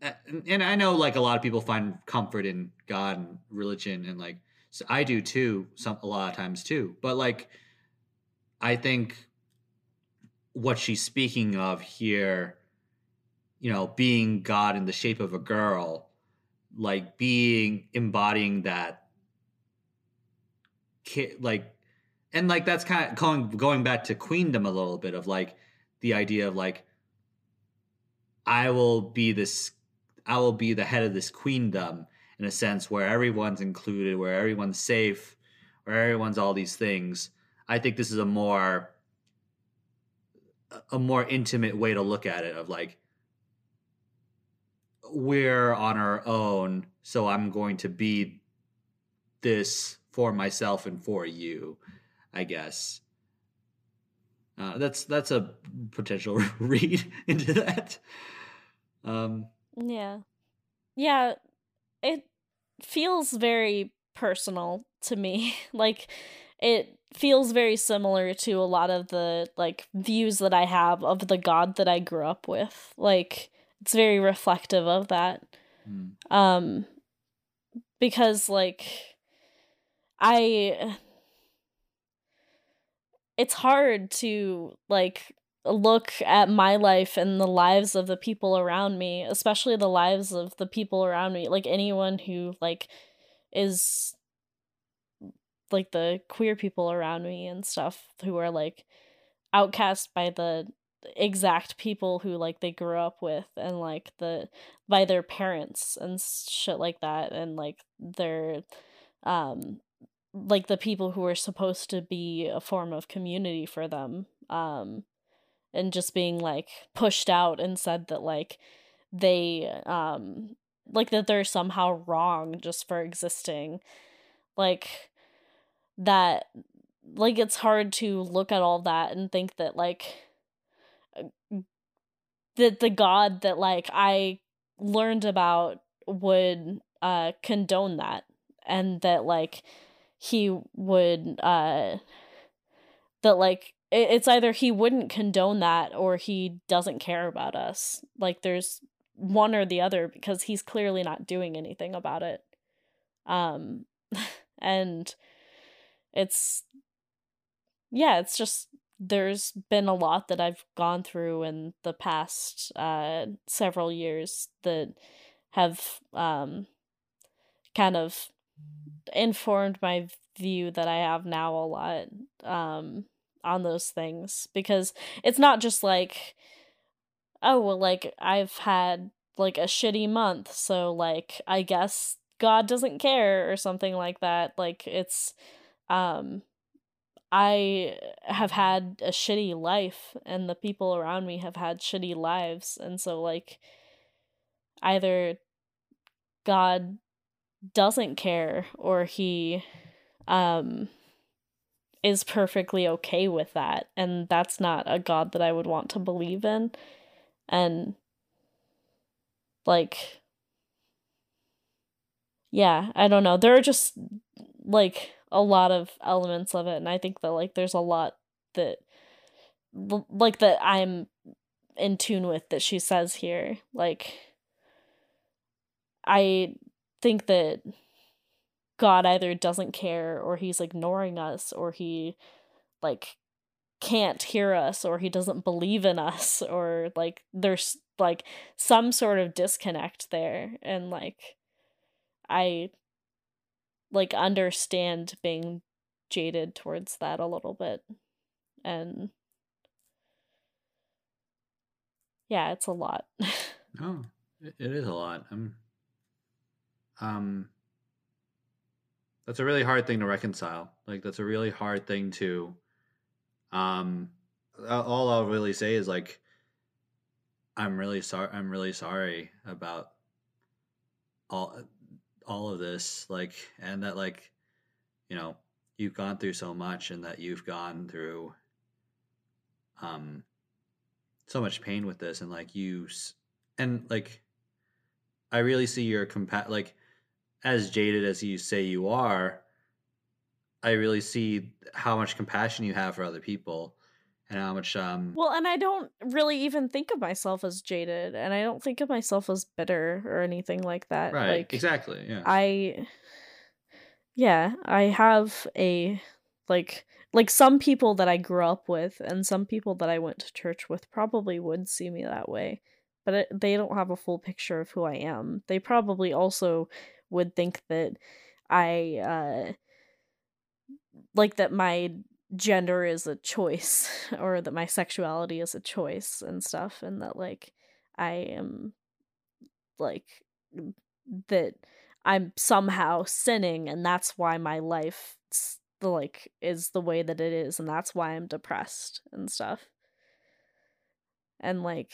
Speaker 1: and- i know like a lot of people find comfort in god and religion and like so i do too some a lot of times too but like i think what she's speaking of here, you know, being God in the shape of a girl, like being embodying that, like, and like that's kind of going going back to queendom a little bit of like the idea of like, I will be this, I will be the head of this queendom in a sense where everyone's included, where everyone's safe, where everyone's all these things. I think this is a more a more intimate way to look at it of like we're on our own so i'm going to be this for myself and for you i guess uh, that's that's a potential <laughs> read into that um
Speaker 2: Yeah. Yeah. It feels very personal to me. <laughs> like it feels very similar to a lot of the like views that I have of the god that I grew up with. Like it's very reflective of that.
Speaker 1: hmm.
Speaker 2: Um because like I it's hard to like look at my life and the lives of the people around me, especially the lives of the people around me, like anyone who like is like the queer people around me and stuff who are like outcast by the exact people who like they grew up with and like the by their parents and shit like that and like their um like the people who are supposed to be a form of community for them um and just being like pushed out and said that like they um like that they're somehow wrong just for existing. Like that like it's hard to look at all that and think that like uh, that the god that like i learned about would uh condone that and that like he would uh that like it's either he wouldn't condone that or he doesn't care about us. Like there's one or the other because he's clearly not doing anything about it. Um <laughs> and it's yeah it's just there's been a lot that i've gone through in the past uh several years that have um kind of informed my view that I have now a lot um on those things because it's not just like oh well like I've had like a shitty month so like I guess God doesn't care or something like that like it's um I have had a shitty life and the people around me have had shitty lives and so like either God doesn't care or he um is perfectly okay with that and that's not a god that I would want to believe in and like yeah, I don't know. There are just like a lot of elements of it and I think that like there's a lot that like that I'm in tune with that she says here. Like I think that God either doesn't care or he's ignoring us or he like can't hear us or he doesn't believe in us or like there's like some sort of disconnect there. And like I like understand being jaded towards that a little bit. And yeah it's a lot. <laughs>
Speaker 4: Oh it is a lot. I'm um that's a really hard thing to reconcile. Like that's a really hard thing to um all i'll really say is like i'm really sorry i'm really sorry about all all of this like and that like you know you've gone through so much and that you've gone through um so much pain with this and like you and like i really see your compa like as jaded as you say you are, I really see how much compassion you have for other people and how much um
Speaker 2: Well, and I don't really even think of myself as jaded and I don't think of myself as bitter or anything like that.
Speaker 4: Right.
Speaker 2: Like
Speaker 4: exactly. Yeah.
Speaker 2: I Yeah, I have a like like some people that I grew up with and some people that I went to church with probably would see me that way. But it, they don't have a full picture of who I am. They probably also would think that I uh like that my gender is a choice <laughs> or that my sexuality is a choice and stuff and that like I am like that I'm somehow sinning and that's why my life like is the way that it is and that's why I'm depressed and stuff. And like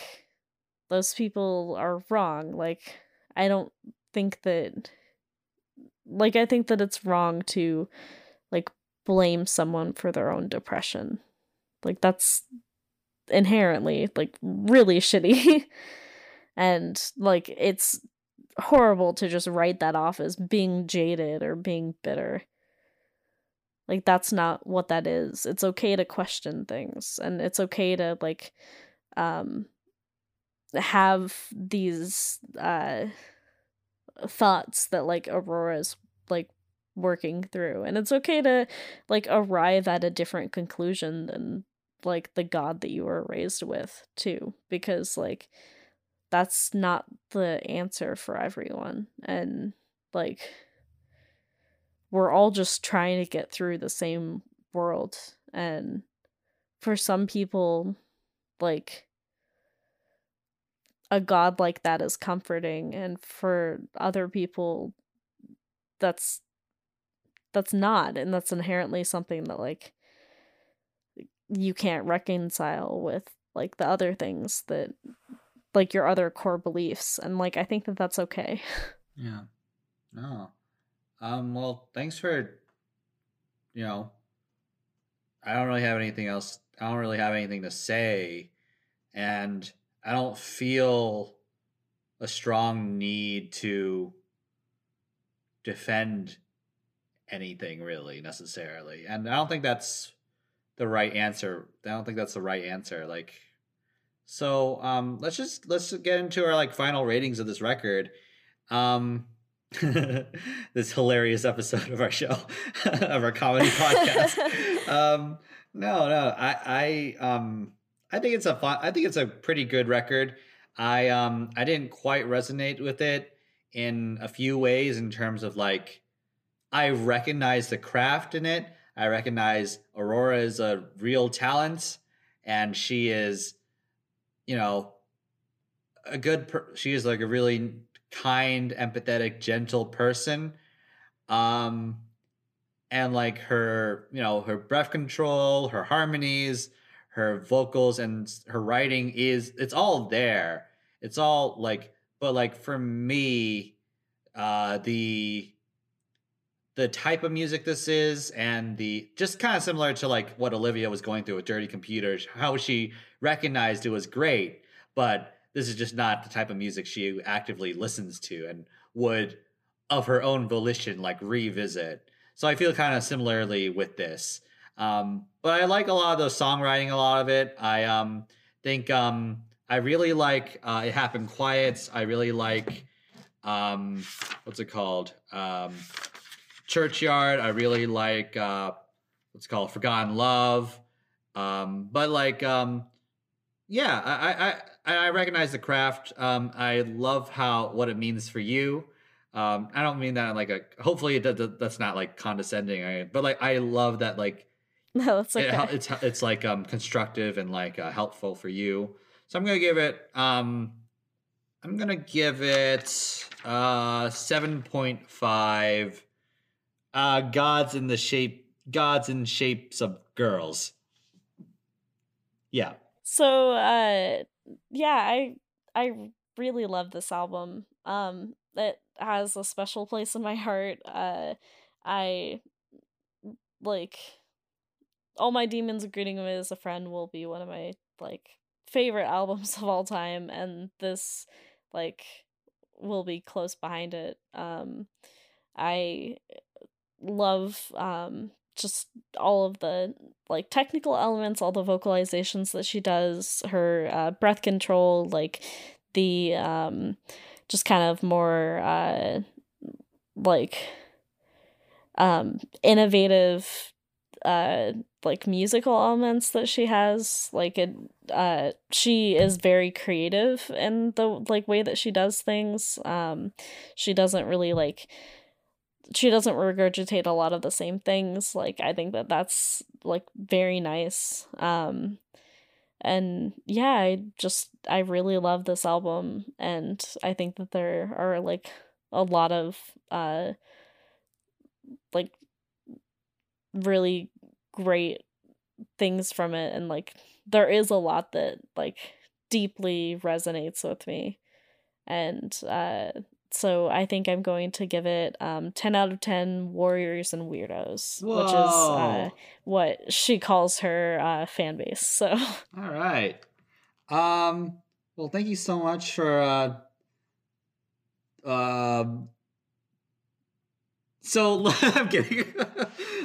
Speaker 2: those people are wrong. Like I don't think that like I think that it's wrong to like blame someone for their own depression. Like that's inherently like really shitty. <laughs> and like it's horrible to just write that off as being jaded or being bitter. Like that's not what that is. It's okay to question things and it's okay to like um have these uh thoughts that like Aurora's like working through. And it's okay to like arrive at a different conclusion than like the god that you were raised with too because like that's not the answer for everyone and like we're all just trying to get through the same world and for some people like a god like that is comforting and for other people that's that's not and that's inherently something that like you can't reconcile with like the other things that like your other core beliefs and like i think that that's okay <laughs>
Speaker 1: Yeah. No. Um, well, thanks for, you know, I don't really have anything else. I don't really have anything to say. And I don't feel a strong need to defend anything really necessarily. And I don't think that's the right answer. I don't think that's the right answer. Like, so um, let's just let's get into our like final ratings of this record. Um, <laughs> this hilarious episode of our show <laughs> of our comedy <laughs> podcast. um, no, no, I, I, um, I think it's a fun. I think it's a pretty good record. I, um, I didn't quite resonate with it in a few ways in terms of like, I recognize the craft in it. I recognize Aurora is a real talent, and she is, you know, a good. Per- she is like a really kind, empathetic, gentle person. Um and like her, you know, her breath control, her harmonies, her vocals and her writing is it's all there. It's all like but like for me uh the the type of music this is and the just kind of similar to like what Olivia was going through with Dirty Computers, how she recognized it was great, but this is just not the type of music she actively listens to and would of her own volition like revisit so i feel kind of similarly with this um, but i like a lot of the songwriting a lot of it i um, think um, i really like uh, it happened quiet i really like um, what's it called um, churchyard i really like uh, what's it called forgotten love um, but like um, yeah, I, I I recognize the craft. Um, I love how what it means for you. Um, I don't mean that like a. Hopefully, does, that's not like condescending. But like, I love that like. <laughs>
Speaker 2: No, it's okay.
Speaker 1: It, it's it's like um constructive and like uh, helpful for you. So I'm gonna give it um, I'm gonna give it uh seven point five. Uh, gods in the shape, gods in shapes of girls. Yeah.
Speaker 2: So uh yeah, I I really love this album. Um it has a special place in my heart. Uh I like all my demons greeting me as a friend will be one of my like favorite <laughs> albums of all time and this like will be close behind it. Um I love um just all of the like technical elements, all the vocalizations that she does, her uh, breath control, like the um, just kind of more uh, like um, innovative uh, like musical elements that she has. Like it, uh, she is very creative in the like way that she does things. Um, she doesn't really like she doesn't regurgitate a lot of the same things like i think that that's like very nice um and yeah i just i really love this album and i think that there are like a lot of uh like really great things from it and like there is a lot that like deeply resonates with me and uh so I think I'm going to give it um, 10 out of 10 warriors and weirdos,
Speaker 1: Whoa.
Speaker 2: which is uh, what she calls her uh, fan base. So <laughs>
Speaker 1: All right. Um well thank you so much for uh um so <laughs> I'm kidding.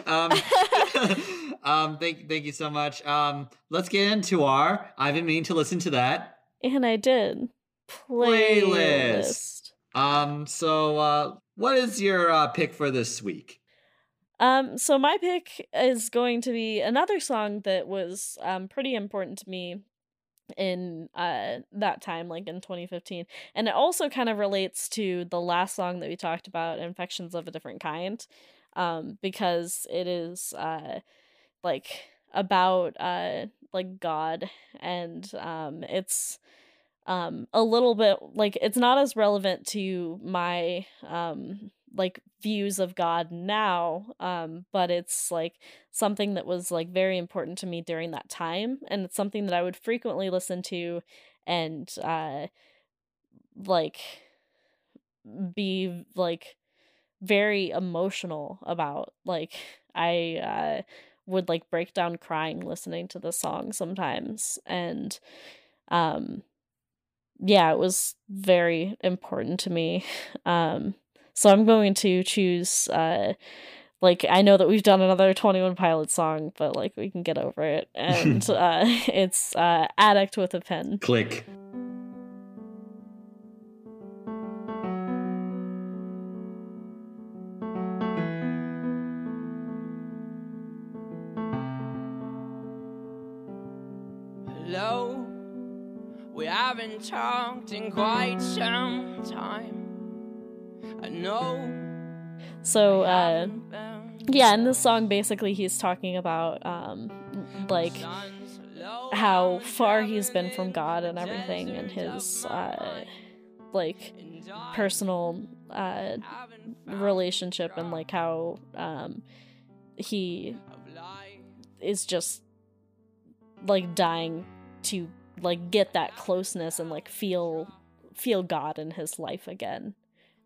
Speaker 1: um, <laughs> um thank thank you so much. Um let's get into our I've been meaning to listen to that.
Speaker 2: and I did
Speaker 1: Playlist.
Speaker 2: playlist.
Speaker 1: Um so uh what is your uh pick for this week?
Speaker 2: Um, so my pick is going to be another song that was um pretty important to me in uh that time like in 2015 and it also kind of relates to the last song that we talked about infections of a different kind um because it is uh like about uh like God and um it's um a little bit like it's not as relevant to my um like views of God now um but it's like something that was like very important to me during that time and it's something that I would frequently listen to and uh like be like very emotional about like I uh would like break down crying listening to the song sometimes and um yeah it was very important to me <laughs> um so i'm going to choose uh like i know that we've done another 21 pilot song but like we can get over it <laughs> and uh <laughs> it's uh addict with a pen
Speaker 4: Click.
Speaker 5: Hello, we haven't talked in quite some time.
Speaker 2: So uh yeah in this song basically he's talking about um like how far he's been from God and everything and his uh like personal uh relationship and like how um he is just like dying to like get that closeness and like feel feel God in his life again.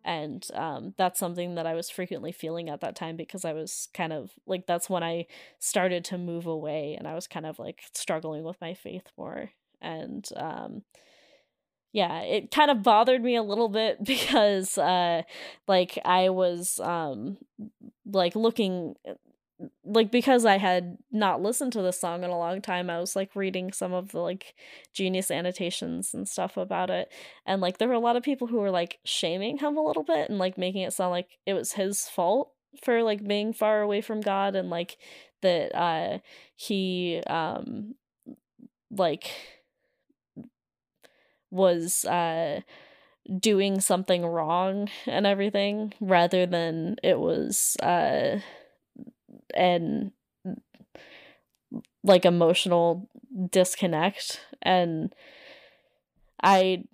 Speaker 2: And um that's something that I was frequently feeling at that time because I was kind of like that's when I started to move away and I was kind of like struggling with my faith more. And um yeah, it kind of bothered me a little bit <laughs> because uh like I was um like looking like because I had not listened to this song in a long time, I was like reading some of the like genius annotations and stuff about it. And like there were a lot of people who were like shaming him a little bit and like making it sound like it was his fault for like being far away from God and like that uh he um like was uh doing something wrong and everything rather than it was uh an like emotional disconnect. And I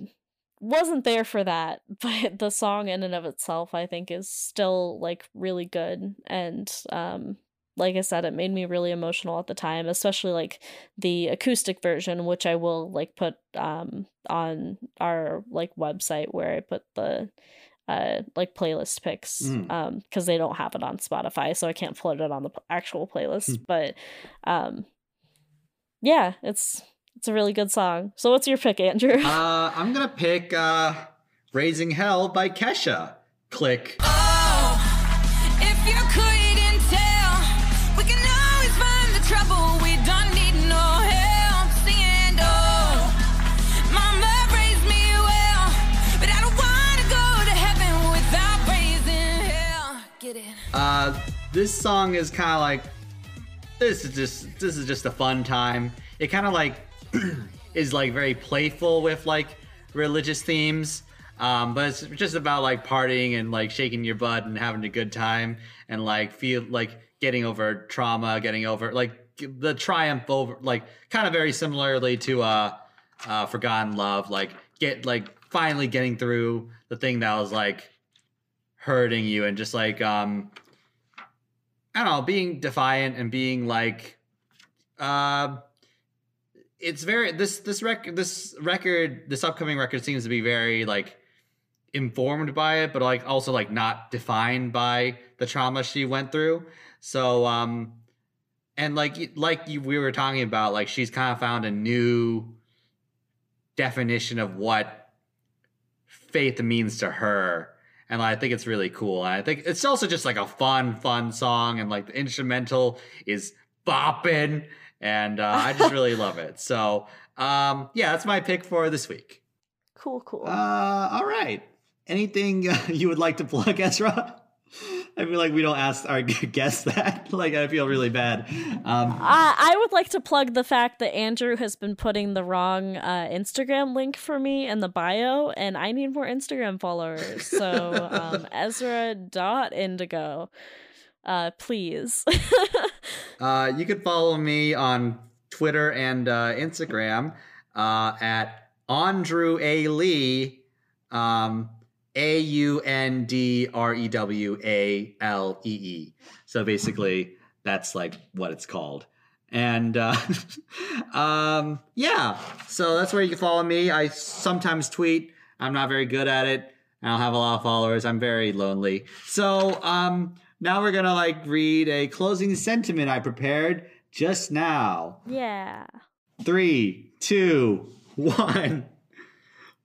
Speaker 2: wasn't there for that <laughs> but the song in and of itself I think is still like really good. And um like I said it made me really emotional at the time especially like the acoustic version which I will like put um on our like website where I put the uh like playlist picks
Speaker 4: Mm.
Speaker 2: um because they don't have it on Spotify so I can't put it on the actual playlist but um yeah it's it's a really good song so what's your pick Andrew
Speaker 1: Uh, I'm gonna pick uh, "Raising Hell" by Kesha. Click. Uh, this song is kind of like this is just this is just a fun time. It kind of like <clears throat> is like very playful with like religious themes. Um, but it's just about like partying and like shaking your butt and having a good time and like feel like getting over trauma, getting over like the triumph over like kind of very similarly to uh, uh Forgotten Love, like get like finally getting through the thing that was like hurting you and just like um I don't know, being defiant and being like uh it's very this this record this record this upcoming record seems to be very like informed by it but like also like not defined by the trauma she went through. So um and like like you, we were talking about like she's kind of found a new definition of what faith means to her and I think it's really cool. I think it's also just like a fun, fun song, and like the instrumental is bopping, and uh, I just really <laughs> love it. So, um, yeah, that's my pick for this week.
Speaker 2: cool cool
Speaker 4: Uh, all right. Anything uh, <laughs> you would like to plug, Ezra? I feel like we don't ask our <laughs> guests that. like, I feel really bad. Um,
Speaker 2: I, I would like to plug the fact that Andrew has been putting the wrong uh, Instagram link for me in the bio, and I need more Instagram followers. So um, <laughs> Ezra dot Indigo, uh, please. <laughs>
Speaker 1: Uh, you can follow me on Twitter and uh, Instagram uh, at Andrew A. Lee, um, A U N D R E W A L E E. So basically, that's like what it's called. And uh, <laughs> um, yeah, so that's where you can follow me. I sometimes tweet. I'm not very good at it. I don't have a lot of followers. I'm very lonely. So um, now we're gonna like read a closing sentiment I prepared just now.
Speaker 2: Yeah.
Speaker 1: Three, two, <laughs> one.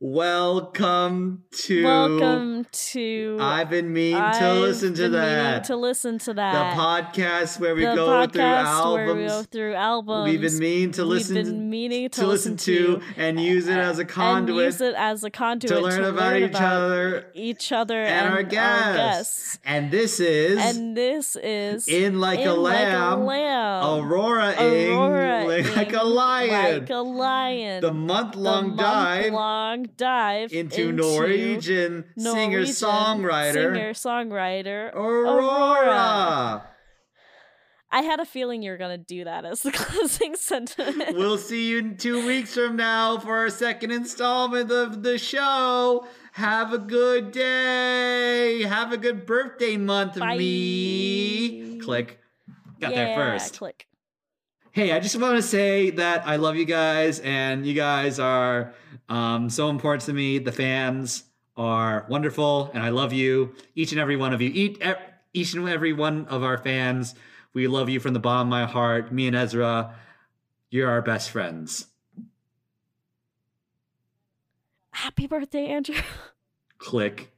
Speaker 1: Welcome to.
Speaker 2: Welcome to.
Speaker 1: I've been mean to listen to
Speaker 2: been
Speaker 1: that.
Speaker 2: To listen to
Speaker 1: the
Speaker 2: that.
Speaker 1: podcast where we
Speaker 2: The
Speaker 1: go
Speaker 2: podcast
Speaker 1: through albums.
Speaker 2: where we go through albums.
Speaker 1: We've been mean to listen
Speaker 2: We've
Speaker 1: to,
Speaker 2: been meaning to,
Speaker 1: to listen to and use it as a
Speaker 2: and
Speaker 1: conduit
Speaker 2: use it as a conduit
Speaker 1: to learn about each other
Speaker 2: each other
Speaker 1: and,
Speaker 2: and,
Speaker 1: our guests. And this is
Speaker 2: And this is
Speaker 1: in like a
Speaker 2: In
Speaker 1: lamb,
Speaker 2: lamb.
Speaker 1: Aurora,
Speaker 2: Aurora
Speaker 1: ing like a lion.
Speaker 2: Like a lion.
Speaker 1: the month long
Speaker 2: the
Speaker 1: dive
Speaker 2: dive
Speaker 1: into, Norwegian singer songwriter
Speaker 2: singer songwriter
Speaker 1: Aurora.
Speaker 2: I had a feeling you were gonna do that as the <laughs> closing sentence.
Speaker 1: we'll see you in two weeks from now for our second installment of the show. Have a good day. Have a good birthday month,
Speaker 2: Bye.
Speaker 1: me. Click. Got
Speaker 2: yeah,
Speaker 1: there first.
Speaker 2: Click.
Speaker 1: Hey, I just want to say that I love you guys, and you guys are um, so important to me. The fans are wonderful, and I love you, each and every one of you. Each, each and every one of our fans. We love you from the bottom of my heart. Me and Ezra, you're our best friends.
Speaker 2: Happy birthday, Andrew. <laughs>
Speaker 1: Click.